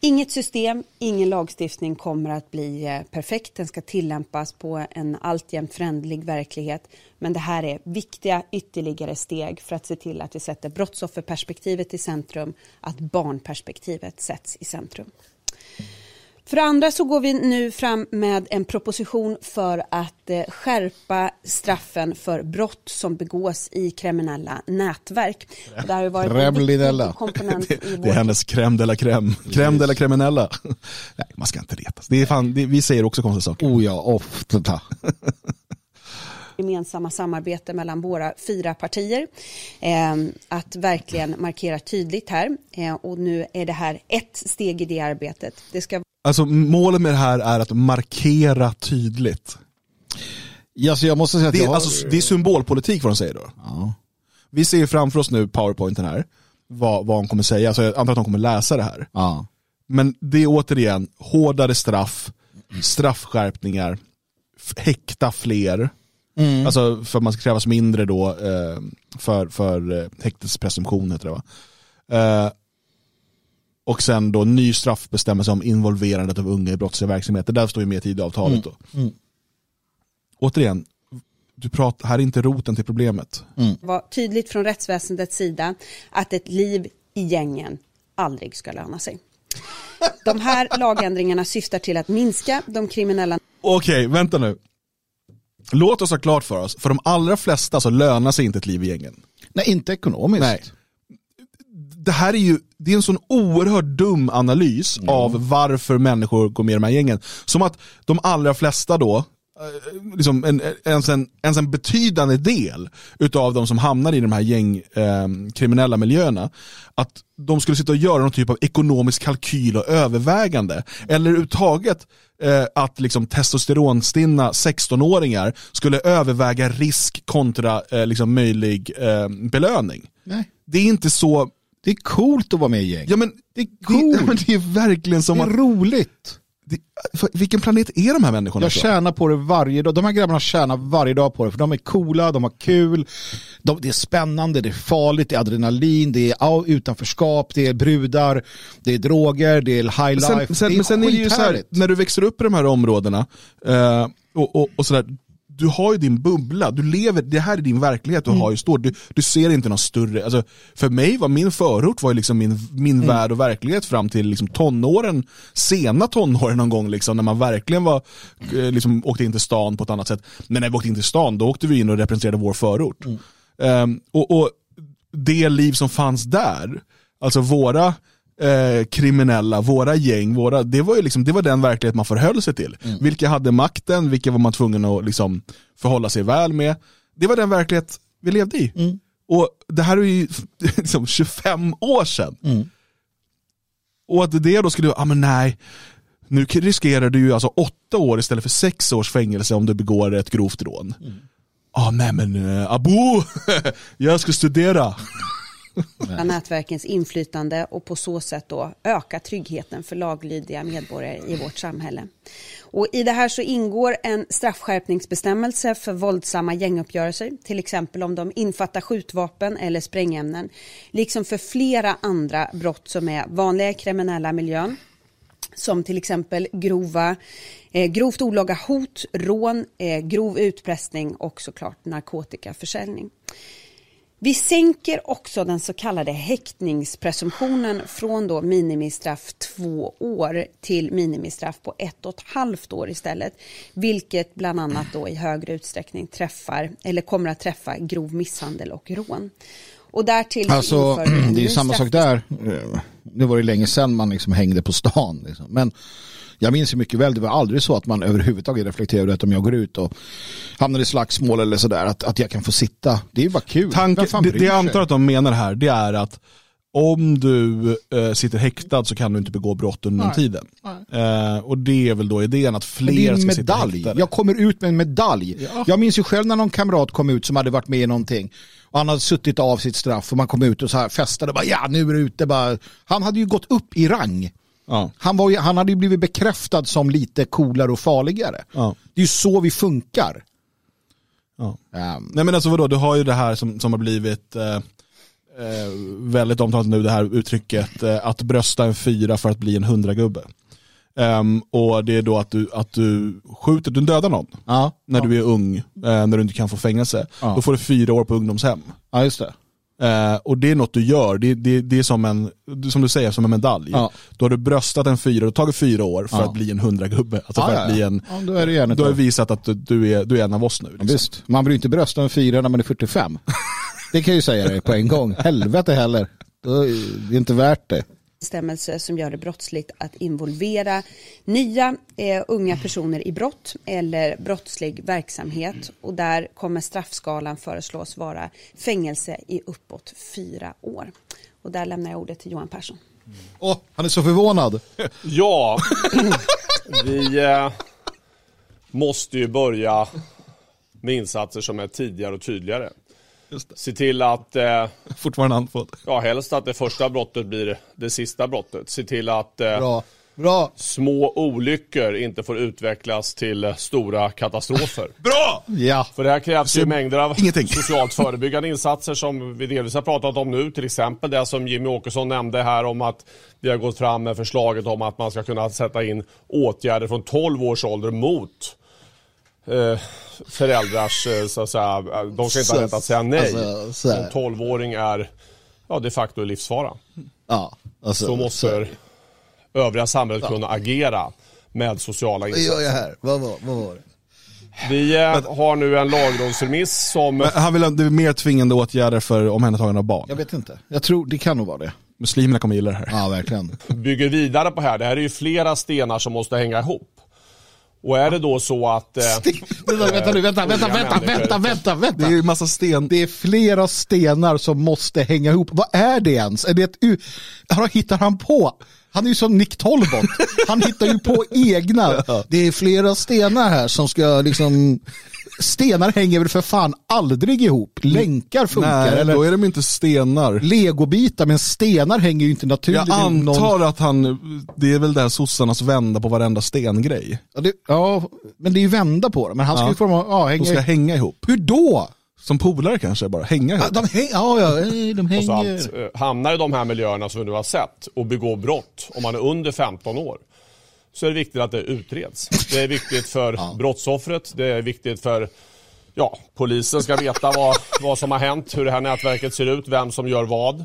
Inget system, ingen lagstiftning kommer att bli eh, perfekt. Den ska tillämpas på en alltjämt förändlig verklighet. Men det här är viktiga ytterligare steg för att se till att vi sätter brottsofferperspektivet i centrum, att barnperspektivet sätts i centrum. För det andra så går vi nu fram med en proposition för att eh, skärpa straffen för brott som begås i kriminella nätverk. Det har varit en komponent det, det är hennes crème de la crème. Crème de la kriminella. Nej, man ska inte retas. Det är fan, det, vi säger också konstiga saker. Oh ja, ofta. Gemensamma samarbete mellan våra fyra partier. Eh, att verkligen markera tydligt här. Eh, och nu är det här ett steg i det arbetet. Det ska Alltså målet med det här är att markera tydligt. Ja, så jag måste säga att Det jag är, har... alltså, det är symbolpolitik vad de säger då. ja. Vi ser ju framför oss nu powerpointen här, vad, vad hon kommer säga, så jag antar att hon kommer läsa det här. Ja. Men det är återigen hårdare straff, straffskärpningar, häkta fler. Alltså för att man ska krävas mindre då eh, för, för eh, häktespresumtion heter det va. Eh, och sen då ny straffbestämmelse om involverandet av unga i brottsliga verksamheter. Där står ju med i Tidöavtalet då. Mm. Återigen, du pratar, här är inte roten till problemet. var tydligt från rättsväsendets sida att ett liv i gängen aldrig ska löna sig. De här lagändringarna syftar till att minska de kriminella Okej, vänta nu. Låt oss ha klart för oss, för de allra flesta så lönar sig inte ett liv i gängen. Nej, inte ekonomiskt. Nej. Det här är ju det är en sån oerhört dum analys av varför människor går med i de här gängen. Som att de allra flesta då, liksom en, ens, en, ens en betydande del utav de som hamnar i de här gängkriminella eh, kriminella miljöerna, att de skulle sitta och göra någon typ av ekonomisk kalkyl och övervägande. Eller överhuvudtaget eh, att liksom testosteronstinna 16-åringar skulle överväga risk kontra eh, liksom möjlig eh, belöning. Nej. Det är inte så, Det är coolt att vara med i gäng. ja men det är det, coolt. ja, men det är verkligen som det är att, roligt. Vilken planet är de här människorna? Jag tjänar på det varje dag. De här grabbarna tjänar varje dag på det. För de är coola, de har kul. De, det är spännande, det är farligt, det är adrenalin, det är utanförskap, det är brudar, det är droger, det är high life. sen, sen, det är men sen är det ju så här, när du växer upp i de här områdena eh, och, och, och sådär, du har ju din bubbla, du lever, det här är din verklighet du Mm. har ju stor, du, du ser inte någon större, alltså, för mig var min förort var ju liksom min, min Mm. värld och verklighet fram till liksom tonåren, sena tonåren någon gång liksom, när man verkligen var, eh, liksom, åkte in till stan på ett annat sätt. Men när vi åkte in till stan, då åkte vi in och representerade vår förort. Mm. Ehm, och, och det liv som fanns där, alltså våra eh, kriminella, våra gäng, våra, det, var ju liksom, det var den verklighet man förhöll sig till. Vilka hade makten, vilka var man tvungen att liksom förhålla sig väl med. Det var den verklighet vi levde i. Och det här är ju liksom 25 år sedan. Och att det då skulle, ja ah, men nej, nu riskerar du ju alltså åtta år istället för sex års fängelse om du begår ett grovt rån. Ja ah, nej men uh, Abo, jag ska studera nätverkens inflytande och på så sätt då öka tryggheten för laglydiga medborgare i vårt samhälle. Och I det här så ingår en straffskärpningsbestämmelse för våldsamma gänguppgörelser, till exempel om de infattar skjutvapen eller sprängämnen, liksom för flera andra brott som är vanliga i kriminella miljön som till exempel grova, eh, grovt olaga hot, rån, eh, grov utpressning och såklart narkotikaförsäljning. Vi sänker också den så kallade häktningspresumtionen från då minimistraff två år till minimistraff på ett och ett halvt år istället. Vilket bland annat då i högre utsträckning träffar, eller kommer att träffa grov misshandel och rån. Och därtill så Alltså, det är ju samma sak där. Eh, Det var ju länge sedan man liksom hängde på stan. Liksom. Men jag minns ju mycket väl, det var aldrig så att man överhuvudtaget reflekterade att om jag går ut och hamnar i slagsmål eller sådär, att, att jag kan få sitta. Det är ju bara kul. Tanke, det, det jag antar att de menar här, det är att om du eh, sitter häktad så kan du inte begå brott under den tiden. Eh, och det är väl då idén att fler en ska sitta medalj. häktade. Jag kommer ut med en medalj. Jag minns ju själv när någon kamrat kom ut som hade varit med i någonting. Och han hade suttit av sitt straff och man kom ut och så här festade. Bara, ja, nu är det ute. Bara. Han hade ju gått upp i rang. Ja. Han, var ju, han hade ju blivit bekräftad som lite coolare och farligare. Ja. Det är ju så vi funkar. Ja. Ehm, Nej men alltså vadå, du har ju det här som, som har blivit eh, eh, väldigt omtalat nu, det här uttrycket eh, att brösta en fyra för att bli en hundragubbe. Ehm, och det är då att du, att du skjuter, du dödar någon när du är ung, eh, när du inte kan få fängelse. Då får du fyra år på ungdomshem. ja, just det. Eh, och det är något du gör, det, det, det är som en, som du säger, som en medalj. Ja. Då har du bröstat en fyra, du har tagit fyra år för Ja. att bli en hundragubbe. Alltså för Ja, att bli en, ja, då är det du har visat att du, du, är, du är en av oss nu. Liksom. Visst, man blir inte brösta en fyra när man är 45. det kan jag ju säga dig på en gång. Helvete heller. Då är det inte värt det. Bestämmelse som gör det brottsligt att involvera nya eh, unga personer i brott eller brottslig verksamhet. Och där kommer straffskalan föreslås vara fängelse i uppåt fyra år. Och där lämnar jag ordet till Johan Persson. Åh, han är så förvånad. Ja, vi eh, måste ju börja med insatser som är tidigare och tydligare. Just det. Se till att, eh, Fortfarande andfådd. ja helst att det första brottet blir det sista brottet. Se till att eh, Bra. Bra. små olyckor inte får utvecklas till stora katastrofer. Bra! Ja. För det här krävs ju mängder av Ingenting. socialt förebyggande insatser som vi delvis har pratat om nu. Till exempel det som Jimmy Åkesson nämnde här om att vi har gått fram med förslaget om att man ska kunna sätta in åtgärder från 12 års ålder mot eh, föräldrars, eh, så att säga, de ska inte ha Så- rätt att säga nej. alltså, så en 12-åring är ja, de facto i livsfara. Ja. Alltså, Så måste övriga samhället kunna agera med sociala Vad insatser. gör jag här? Vad var, vad var det? Vi eh, har nu en lagrådsremiss som Men han vill ha det är mer tvingande åtgärder för omhändertagande av barn. Jag vet inte. Jag tror det kan nog vara det. Muslimerna kommer gilla det här. Ja, verkligen. bygger vidare på här. Det här är ju flera stenar som måste hänga ihop. Och är det då så att... Eh, vänta, vänta nu, vänta, vänta, vänta, människor- vänta, vänta, Det vänta. är ju massa sten. Det är flera stenar som måste hänga ihop. Vad är det ens? Är det ett u- hittar han på? Han är ju som Nick Tolbot. Han hittar ju på egna. Det är flera stenar här som ska liksom... Stenar hänger väl för fan aldrig ihop. Länkar funkar. Nej, eller då är de inte stenar. legobitar, men stenar hänger ju inte naturligt. Jag antar någon- att han, det är väl där sossarnas vända på varenda stengrej. Ja, det, ja, men det är ju vända på det. Men han ska Ja. ju få dem att ja, De hänga ska hänga ihop. Hur då? Som polare kanske bara, hänga Ja, ihop. de, häng, ja, ja, eh, de trots hänger. allt eh, hamnar i de här miljöerna som vi nu har sett och begår brott om man är under 15 år så är det viktigt att det utreds. Det är viktigt för brottsoffret, det är viktigt för ja, polisen ska veta vad, vad som har hänt, hur det här nätverket ser ut, vem som gör vad.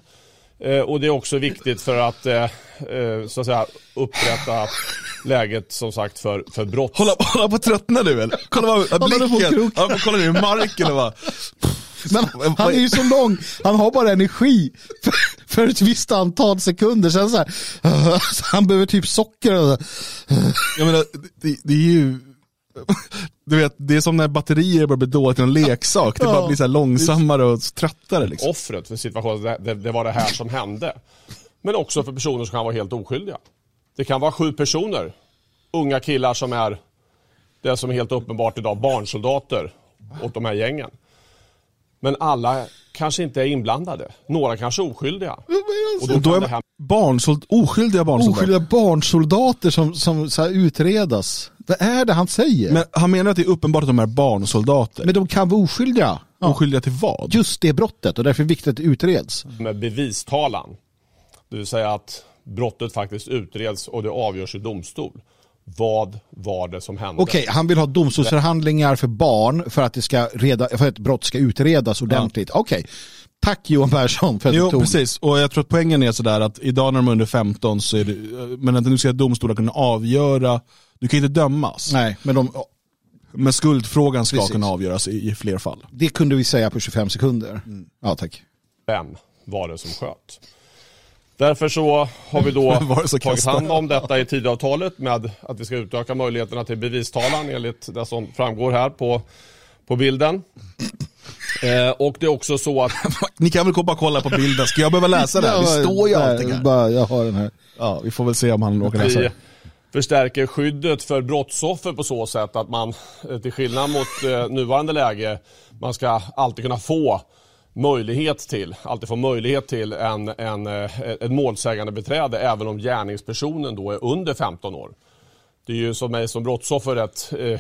Eh, och det är också viktigt för att, eh, eh, så att säga, upprätta läget som sagt för, för brott. Hålla, hålla på att tröttna du eller? Kolla vad, blicken, kolla ner i marken och bara, Men han är ju så lång, han har bara energi för, för ett visst antal sekunder. Sen så här, så han behöver typ socker. Och, jag menar, det, det är ju, du vet, det är som när batterier börjar bli dåligt till en leksak. Det bara blir så här långsammare och tröttare liksom. offret för situationen, det, det, det var det här som hände. Men också för personer som kan vara helt oskyldiga. Det kan vara sju personer, unga killar som är det som är helt uppenbart idag, barnsoldater åt de här gängen. Men alla kanske inte är inblandade. Några kanske är oskyldiga. Och då då är här barnsold, oskyldiga barnsoldater. oskyldiga barnsoldater som, som så här utredas. Vad är det han säger? Men, Men han menar att det är uppenbart att de är barnsoldater. de kan vara oskyldiga. Ja. Oskyldiga till vad? Just det brottet och därför är det viktigt att det utreds. med bevistalan. Det vill säga att brottet faktiskt utreds och det avgörs i domstol. Vad var det som hände? Okej, han vill ha domstolsförhandlingar för barn för att, det ska reda, för att ett brott ska utredas ordentligt. Okej, tack Johan Persson för att du Jo, tog precis. Och jag tror att poängen är sådär att idag när de är under 15 så är det, men att nu ska domstolar kunna avgöra, du kan inte dömas. Nej, men de, Men skuldfrågan ska Precis. kunna avgöras i, i fler fall. det kunde vi säga på 25 sekunder. Ja, tack. Vem var det som sköt? Därför så har vi då tagit hand om detta i Tidöavtalet med att vi ska utöka möjligheterna till bevistalan enligt det som framgår här på, på bilden. Eh, och det är också så att Ni kan väl bara kolla på bilden, ska jag behöva läsa det här? Det står ju allting här. Bara, jag har den här. Ja, vi får väl se om han råkar läsa vi det. förstärker skyddet för brottsoffer på så sätt att man eh, till skillnad mot eh, nuvarande läge, man ska alltid kunna få möjlighet till, alltid få möjlighet till en, en, eh, ett målsägande beträde även om gärningspersonen då är under 15 år. Det är ju som mig som brottsoffer rätt eh,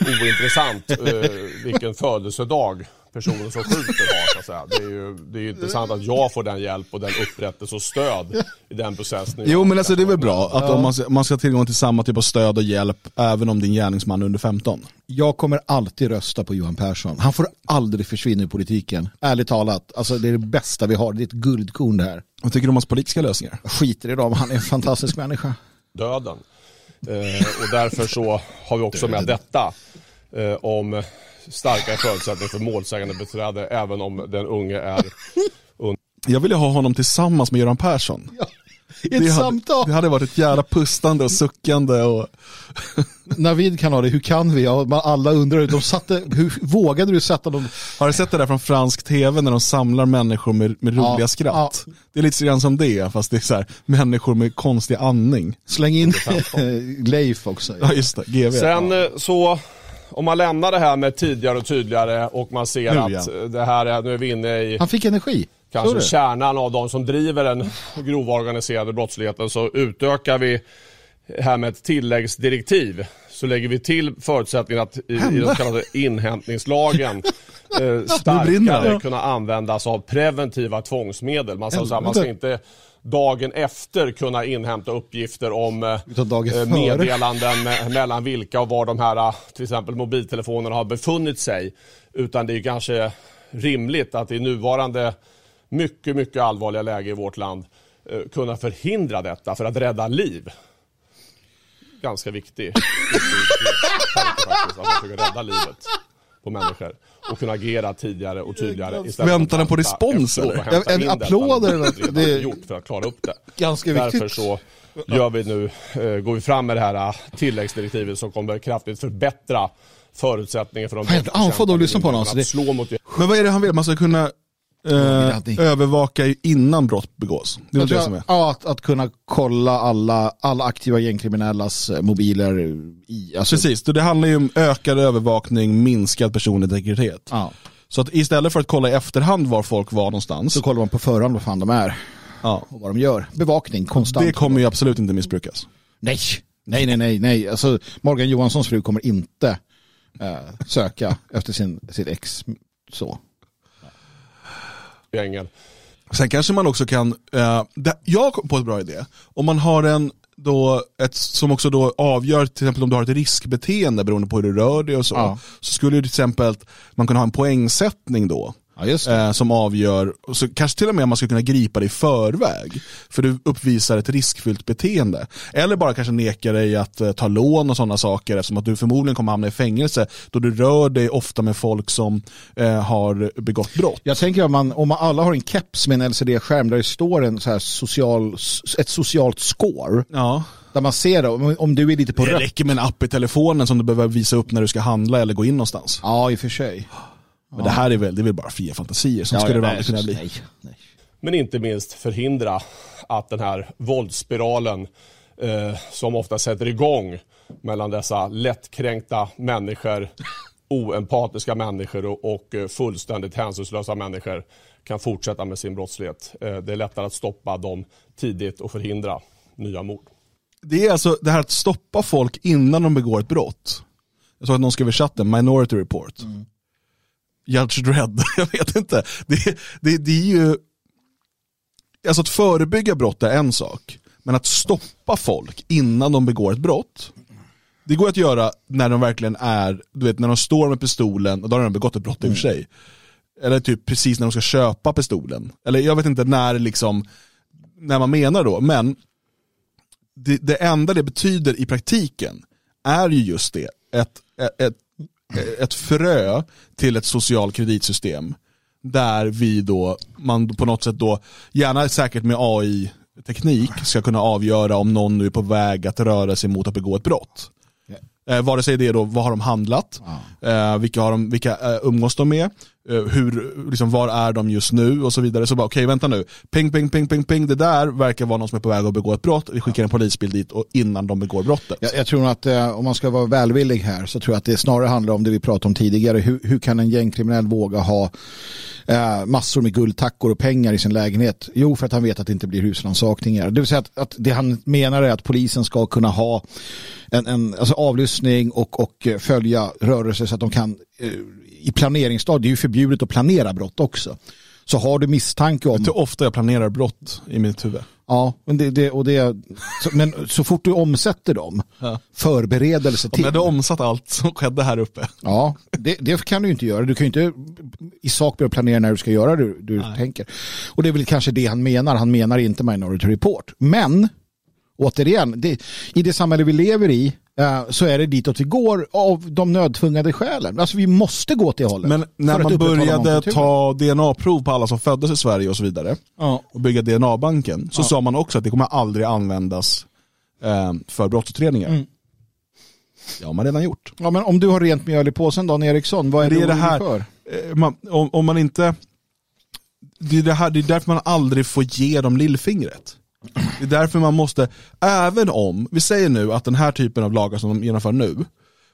ointressant eh, vilken födelsedag personen som skjuter har. Så att säga. Det är ju det är ju intressant att jag får den hjälp och den upprättelse och stöd i den processen. Jo men alltså det är väl bra att om man, ska- man ska ha tillgång till samma typ av stöd och hjälp även om din gärningsman är under 15. Jag kommer alltid rösta på Johan Persson. Han får aldrig försvinna i politiken. Ärligt talat, alltså det är det bästa vi har. Det är ett guldkorn det här. Vad tycker du om hans politiska lösningar? Jag skiter i dem, han är en fantastisk människa. döden. Eh, och därför så har vi också med detta eh, om starkare förutsättningar för målsägande beträde även om den unge är Jag vill ju ha honom tillsammans med Göran Persson. Ett det, hade, samtal. det hade varit ett jävla pustande och suckande och Navid kan ha det, hur kan vi? Ja, alla undrar, de satte, hur vågade du sätta dem? Har du sett det där från fransk tv när de samlar människor med, med roliga Ja, skratt? Det är lite grann som det, fast det är så här, människor med konstig andning. Släng in Leif också. Ja just det, GV. Sen eh, så om man lämnar det här med tidigare och tydligare och man ser Nu, att ja. det här är, nu är vi inne i Han fick energi. Kanske kärnan av de som driver den grova organiserade brottsligheten så utökar vi här med ett tilläggsdirektiv så lägger vi till förutsättningen att i, i den så kallade inhämtningslagen eh, starkare kunna användas av preventiva tvångsmedel. Man, så här, man ska inte dagen efter kunna inhämta uppgifter om eh, eh, meddelanden me- mellan vilka och var de här eh, till exempel mobiltelefonerna har befunnit sig. Utan det är kanske rimligt att i nuvarande mycket, mycket allvarliga läge i vårt land eh, kunna förhindra detta för att rädda liv. Ganska viktig. viktig tanke faktiskt, att man försöker rädda livet på människor och kunna agera tidigare och tydligare. istället Väntar den på respons, eller? En- applåd eller något? Det- har gjort för att klara upp det. Ganska Därför viktigt. så gör vi nu, eh, går vi fram med det här eh, tilläggsdirektivet som kommer kraftigt förbättra förutsättningarna för de Fan, jag blir andfådd av att lyssna på honom, myndigheterna så att slå mot Men vad är det han vill? Man ska kunna eh, övervaka ju innan brott begås. Det är Jag det som är. Ja, att, att kunna kolla alla, alla aktiva gängkriminellas eh, mobiler i. Alltså, Precis, det handlar ju om ökad övervakning, minskad personlig integritet. Ja. Så att istället för att kolla i efterhand var folk var någonstans, Så kollar man på förhand vad fan de är ja, och vad de gör. Bevakning konstant. det kommer ju absolut inte missbrukas. Nej, nej, nej, nej, nej. Alltså, Morgan Johanssons fru kommer inte eh, söka efter sin, sitt ex. Så. Gängen. Sen kanske man också kan, eh, det, jag kom på ett bra idé, om man har en då ett, som också då avgör till exempel om du har ett riskbeteende beroende på hur du rör dig och så, Ja. så skulle ju till exempel man kunna ha en poängsättning då. Ja, det. eh, som avgör, så kanske till och med man ska kunna gripa dig i förväg för du uppvisar ett riskfyllt beteende. Eller bara kanske neka dig att eh, ta lån och sådana saker eftersom att du förmodligen kommer hamna i fängelse då du rör dig ofta med folk som eh, har begått brott. Jag tänker om, man, om man alla har en keps med en LCD-skärm där det står en så här social, ett socialt score. Ja. Där man ser det, om, du är lite på Det rött. räcker med en app i telefonen som du behöver visa upp när du ska handla eller gå in någonstans. Ja, i och för sig. Men det här är väl, det är väl bara fria fantasier, som skulle det väl aldrig kunna bli. Nej, nej. Men inte minst förhindra att den här våldsspiralen eh, som ofta sätter igång mellan dessa lättkränkta människor, oempatiska människor och, och eh, fullständigt hänsynslösa människor kan fortsätta med sin brottslighet. Eh, det är lättare att stoppa dem tidigt och förhindra nya mord. Det är alltså det här att stoppa folk innan de begår ett brott. Jag såg att någon skrev i chatten, Minority Report. Judge Dredd, jag vet inte. Det, det, det är ju, alltså att förebygga brott är en sak. Men att stoppa folk innan de begår ett brott, det går att göra när de verkligen är, du vet när de står med pistolen, och då har de begått ett brott i och för sig. Eller typ precis när de ska köpa pistolen. Eller jag vet inte när liksom, när man menar då, men det, det enda det betyder i praktiken är ju just det, ett, ett, ett, ett frö till ett social kreditsystem där vi då, man på något sätt då, gärna säkert med AI-teknik, ska kunna avgöra om någon nu är på väg att röra sig mot att begå ett brott. Eh, vare sig det är då, vad har de handlat, eh, vilka, har de, vilka eh, umgås de med, eh, hur, liksom, var är de just nu och så vidare. Så bara, okej vänta nu, ping, ping, ping, ping, ping, det där verkar vara någon som är på väg att begå ett brott, vi skickar en polisbil dit och innan de begår brottet. Jag, jag tror att eh, om man ska vara välvillig här så tror jag att det snarare handlar om det vi pratade om tidigare. Hur, hur kan en gängkriminell våga ha eh, massor med guldtackor och pengar i sin lägenhet? Jo, för att han vet att det inte blir husrannsakningar. Det vill säga att, att det han menar är att polisen ska kunna ha en, en alltså avlyssning och, och eh, följa rörelser så att de kan eh, i planeringsstadiet, det är ju förbjudet att planera brott också. Så har du misstanke om... Du hur ofta jag planerar brott i mitt huvud? Ja, men, det, det, och det, så, men så fort du omsätter dem, förberedelse Om till. jag hade omsatt allt som skedde här uppe. Ja, det, det kan du inte göra. Du kan ju inte i sak börja planera när du ska göra det du tänker. Och det är väl kanske det han menar. Han menar inte Minority Report. Men, återigen, det, i det samhälle vi lever i eh, så är det ditåt vi går av de nödtvungade skälen. Alltså vi måste gå åt det hållet. Men när man började ta DNA-prov på alla som föddes i Sverige och så vidare Ja. och bygga DNA-banken så sa man också att det kommer aldrig användas eh, för brottsutredningar. Mm. Det har man redan gjort. ja, men om du har rent mjöl i påsen Dan Eriksson, vad är Det är det här, för? eh, man, om, om man inte... Det är, det, här, det är därför man aldrig får ge dem lillfingret. Det är därför man måste, även om, vi säger nu att den här typen av lagar som de genomför nu,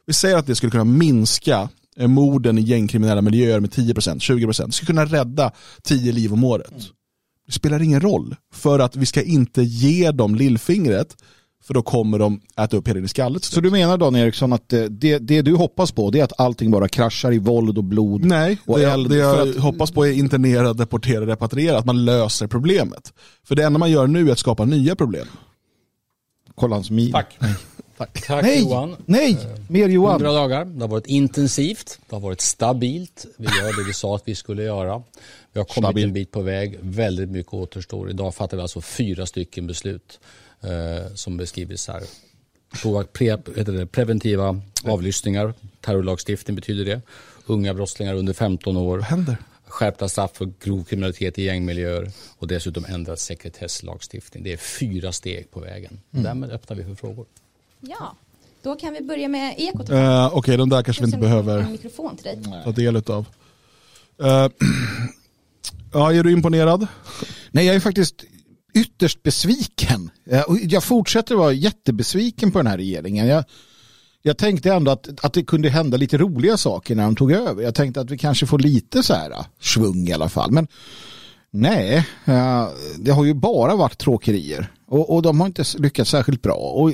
Vi säger att det skulle kunna minska eh, morden i gängkriminella miljöer med 10%, 20%. Det skulle kunna rädda 10 liv om året. Det spelar ingen roll för att vi ska inte ge dem lillfingret för då kommer de äta upp hela din skallet. Så du menar Dan Eriksson att eh, det, det du hoppas på det är att allting bara kraschar i våld och blod? Nej, och det, jag, eld det jag för att- hoppas på är internera, deportera, repatriera, att man löser problemet. För det enda man gör nu är att skapa nya problem. Kolla hans min. Tack. Tack Nej, Johan. nej, mer Johan. 100 dagar. Det har varit intensivt, det har varit stabilt. Vi gör det vi sa att vi skulle göra. Vi har kommit Stabil. en bit på väg. Väldigt mycket återstår. Idag fattar vi alltså fyra stycken beslut eh, som beskrivs här. Prova, pre, heter det, preventiva avlyssningar, terrorlagstiftning betyder det. Unga brottslingar under 15 år. Vad händer? Skärpta straff för grov kriminalitet i gängmiljöer och dessutom ändrad sekretesslagstiftning. Det är fyra steg på vägen. Därmed öppnar vi för frågor. Ja, då kan vi börja med ekot. Eh, Okej, de där kanske vi inte behöver En mikrofon till dig. ta del av. Uh, ja, är du imponerad? Nej, jag är faktiskt ytterst besviken. Eh, jag fortsätter vara jättebesviken på den här regeringen. Jag, jag tänkte ändå att, att det kunde hända lite roliga saker när de tog över. Jag tänkte att vi kanske får lite så här eh, svung i alla fall. Men nej, eh, det har ju bara varit tråkerier. Och, och de har inte lyckats särskilt bra. Och,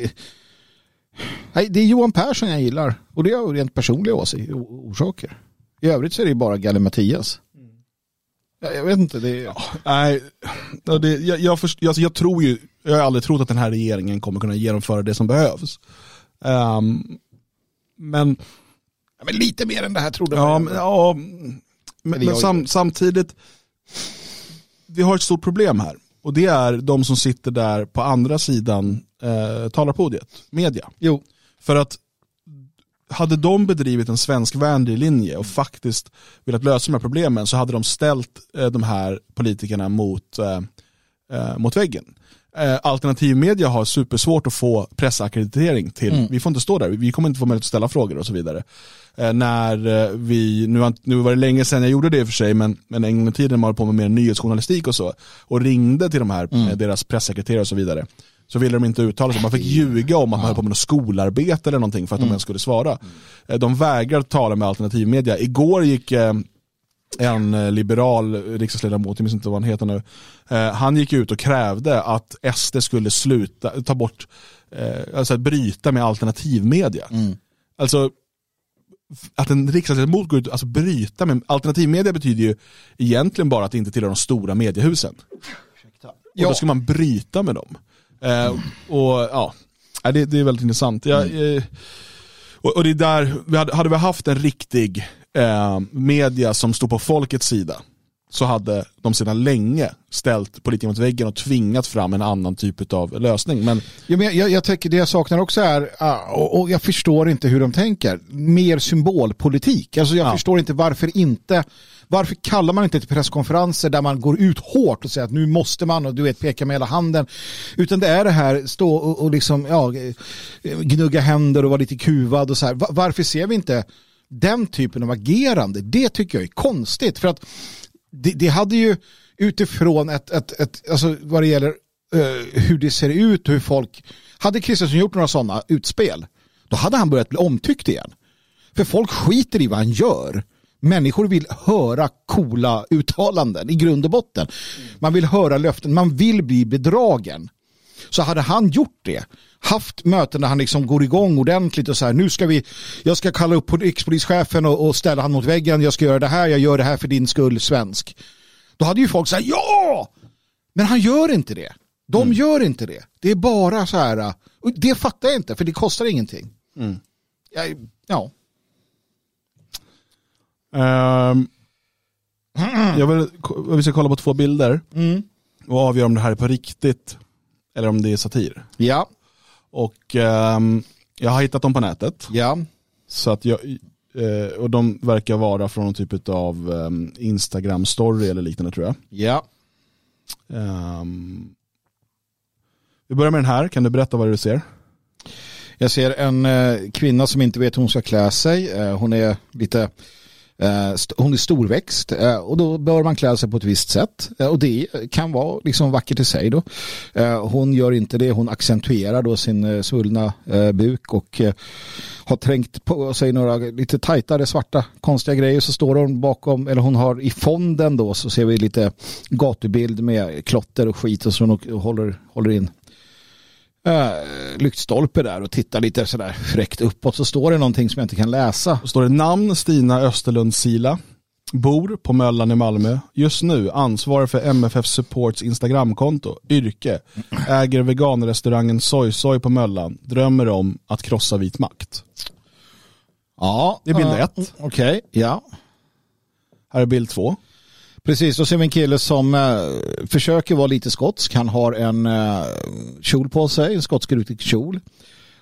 nej, det är Johan Persson jag gillar. Och det är av rent personliga orsaker. I övrigt så är det ju bara Galle Mattias. Jag, jag vet inte, det är... Nej, ja, det, jag, jag, först, alltså jag tror ju, jag har aldrig trott att den här regeringen kommer kunna genomföra det som behövs. Ehm, men, Ja, men lite mer än det här trodde ja, man. men, ja, men, men jag sam, samtidigt, vi har ett stort problem här. Och det är de som sitter där på andra sidan eh, talarpodiet, media. Jo, För att hade de bedrivit en svenskvänlig linje och faktiskt velat lösa de här problemen så hade de ställt eh, de här politikerna mot, eh, eh, mot väggen. Eh, alternativmedia har supersvårt att få pressackreditering till, vi får inte stå där, vi kommer inte få möjlighet att ställa frågor och så vidare. Eh, när vi, nu, var det länge sedan jag gjorde det i och för sig, men, men en gång i tiden man höll på med mer nyhetsjournalistik och så, och ringde till de här, eh, deras pressekreterare och så vidare, så ville de inte uttala sig. Man fick ljuga om att man höll på med något skolarbete eller någonting för att de ens skulle svara. Eh, De vägrar tala med alternativmedia. Igår gick eh, en eh, liberal riksdagsledamot, jag minns inte vad han heter nu, han gick ut och krävde att SD skulle sluta, ta bort, alltså att bryta med alternativmedia. Alltså f- att en riksdagsledamot går ut och alltså bryta med alternativmedia betyder ju egentligen bara att det inte tillhör de stora mediehusen. Och då ska man bryta med dem. Eh, och ja, det, det är väldigt intressant. Jag, eh, och, och det är där, vi hade, hade vi haft en riktig eh, media som stod på folkets sida så hade de sedan länge ställt politiken mot väggen och tvingat fram en annan typ av lösning. Men Ja, men jag, jag tänker det jag saknar också är, ah, och, och jag förstår inte hur de tänker, mer symbolpolitik. Alltså jag Ja. förstår inte varför inte, varför kallar man inte till presskonferenser där man går ut hårt och säger att nu måste man och du vet peka med hela handen. Utan det är det här, stå och, och liksom, ja, gnugga händer och vara lite kuvad och så här. Va- Varför ser vi inte den typen av agerande? Det tycker jag är konstigt. För att det, det hade ju utifrån ett, ett, ett alltså vad det gäller uh, hur det ser ut och hur folk, hade Kristersson gjort några sådana utspel, då hade han börjat bli omtyckt igen. För folk skiter i vad han gör. Människor vill höra coola uttalanden i grund och botten. Man vill höra löften, man vill bli bedragen. Så hade han gjort det, haft möten där han liksom går igång ordentligt och så här, nu ska vi, jag ska kalla upp rikspolischefen och, och ställa han mot väggen, jag ska göra det här, jag gör det här för din skull, svensk. Då hade ju folk sagt ja! Men han gör inte det. De gör inte det. Det är bara så här, det fattar jag inte, för det kostar ingenting. Jag, ja. Ehm, jag vill, vi ska kolla på två bilder och avgöra om det här är på riktigt eller om det är satir. Ja, Och ehm, jag har hittat dem på nätet. ja, Så att jag, eh, och de verkar vara från någon typ av um, Instagram story eller liknande tror jag. ja. Ehm, vi börjar med den här, kan du berätta vad du ser? Jag ser en eh, kvinna som inte vet hur hon ska klä sig. Eh, hon är lite Eh, Eh, hon är storväxt eh, och då bör man klä sig på ett visst sätt. Eh, och det kan vara liksom vackert i sig då. Hon gör inte det, hon accentuerar då sin svullna buk och har trängt på sig några lite tajtare svarta konstiga grejer så står hon bakom, eller hon har i fonden då så ser vi lite gatubild med klotter och skit och så hon håller, håller in uh, lyktstolpe där och tittar lite sådär fräckt uppåt så står det någonting som jag inte kan läsa. Då står det namn Stina Österlund Sila. Bor på Möllan i Malmö. Just nu ansvarar för MFF Supports Instagramkonto. Yrke. Äger veganrestaurangen Soy Soy på Möllan. Drömmer om att krossa vit makt. Ja, Det är bild eh, ett. Okej, ja. Här är bild två. Precis, då ser vi en kille som eh, försöker vara lite skotsk. Han har en eh, kjol på sig, en skotskrutig kjol.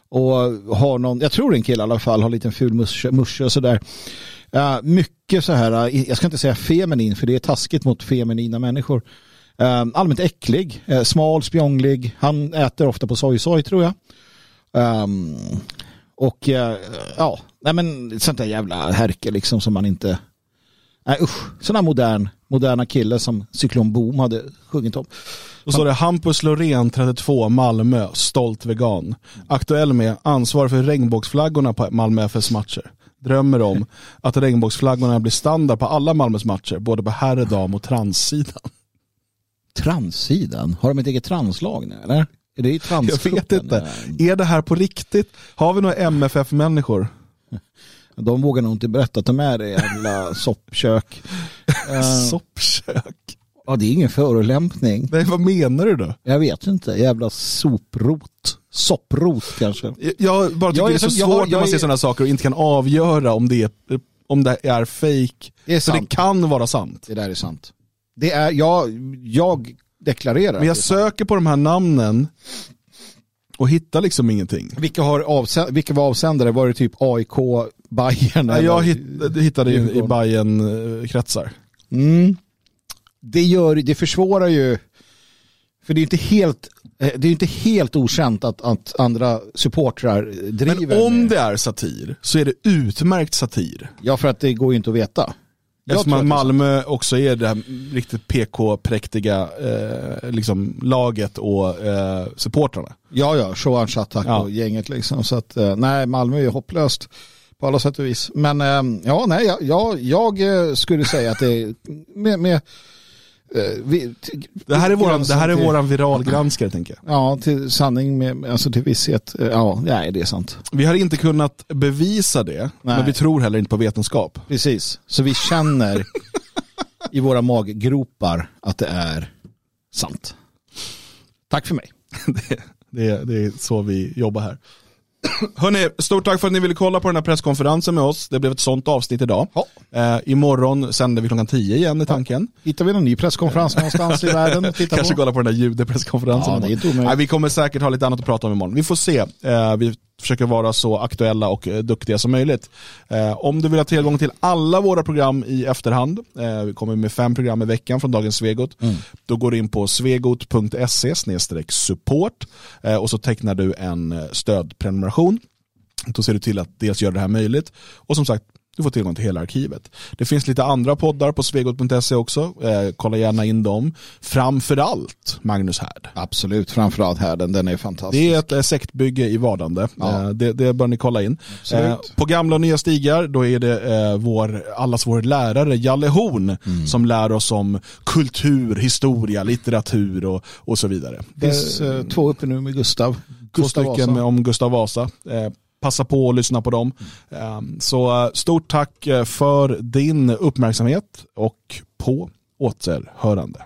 Och har någon, jag tror en kille i alla fall, har en liten ful musche, och sådär. Eh, mycket så här, eh, jag ska inte säga feminin för det är taskigt mot feminina människor. Eh, allmänt äcklig, eh, smal, spjånglig. Han äter ofta på sojsoj tror jag. Ehm, och eh, ja, nej men sånt där jävla härke liksom som man inte Nej usch, sån här modern, moderna kille som Cyklon Boom hade sjungit om. Då står det Hampus Loreen, 32, Malmö, stolt vegan. Aktuell med ansvar för regnbågsflaggorna på Malmö FFs matcher. Drömmer om att regnbågsflaggorna blir standard på alla Malmös matcher, både på herr, dam och transsidan. Transsidan, har de ett eget translag nu eller? Är det Jag vet inte. Är det här på riktigt? Har vi några MFF-människor? De vågar nog inte berätta att de är det jävla soppkök. Eh, Soppkök? ja, det är ingen förolämpning. Nej, vad menar du då? Jag vet inte, jävla soprot. Sopprot kanske. Jag bara tycker Jag är det är så som- jag svårt har- när man ser är- sådana saker och inte kan avgöra om det är, om det är fake. Det är Så det sant. kan vara sant. Det där är sant. Det är, jag, jag deklarerar. Men jag det söker på de här namnen och hittar liksom ingenting. Vilka, har avsä- vilka var avsändare? Var det typ AIK, Bayern? Nej, jag hittade, hittade i, bayern kretsar Mm. Det, gör, det försvårar ju, för det är inte helt, eh, det är inte helt okänt att, att andra supportrar driver Men om med, det är satir så är det utmärkt satir. Ja, för att det går ju inte att veta. Eftersom att Malmö också är det här riktigt PK-präktiga eh, liksom, laget och eh, supportrarna. Ja, ja, Shoan Shatak Ja. och gänget liksom. Så att, eh, nej, Malmö är ju hopplöst på alla sätt och vis. Men eh, ja, nej, jag, jag, eh, skulle säga att det är med, med eh, vi, t- Det här är våran, det här är till- våran viralgranskare tänker jag. Ja, till sanning med, alltså till visshet. Eh, Ja, nej, det är sant. Vi har inte kunnat bevisa det, men Nej. vi tror heller inte på vetenskap. Precis, så vi känner i våra maggropar att det är sant. Tack för mig. Det, det, det är så vi jobbar här. Hörrni, stort tack för att ni ville kolla på den här presskonferensen med oss. Det blev ett sånt avsnitt idag. Ja. Eh, imorgon sänder vi klockan 10 igen i tanken. Hittar vi någon ny presskonferens någonstans i världen att titta Kanske på? kolla på den där judepresskonferensen Ja, det är. Nej, Vi kommer säkert ha lite annat att prata om imorgon. Vi får se. Eh, vi försöker vara så aktuella och eh, duktiga som möjligt. Eh, om du vill ha tillgång till alla våra program i efterhand, eh, vi kommer med fem program i veckan från Dagens Svegot, Mm. då går du in på svegot.se support eh, och så tecknar du en eh, stödprenumeration. Då ser du till att dels göra det här möjligt och som sagt du får tillgång till hela arkivet. Det finns lite andra poddar på svegot.se också. Eh, kolla gärna in dem. Framförallt Magnus Härd. Absolut, framförallt här, den, är fantastisk. Det är ett eh, sektbygge i vardande. Ja. Eh, Det, det bör ni kolla in. Eh, På gamla och nya stigar då är det eh, vår, allas vår lärare Jalle Horn Mm. som lär oss om kultur, historia, litteratur och, och så vidare. Det finns eh, två uppe nu med Gustav. Två Gustav stycken Vasa. om Gustav Vasa. Passa på att lyssna på dem. Ehm, så eh, stort tack eh, för din uppmärksamhet och på återhörande.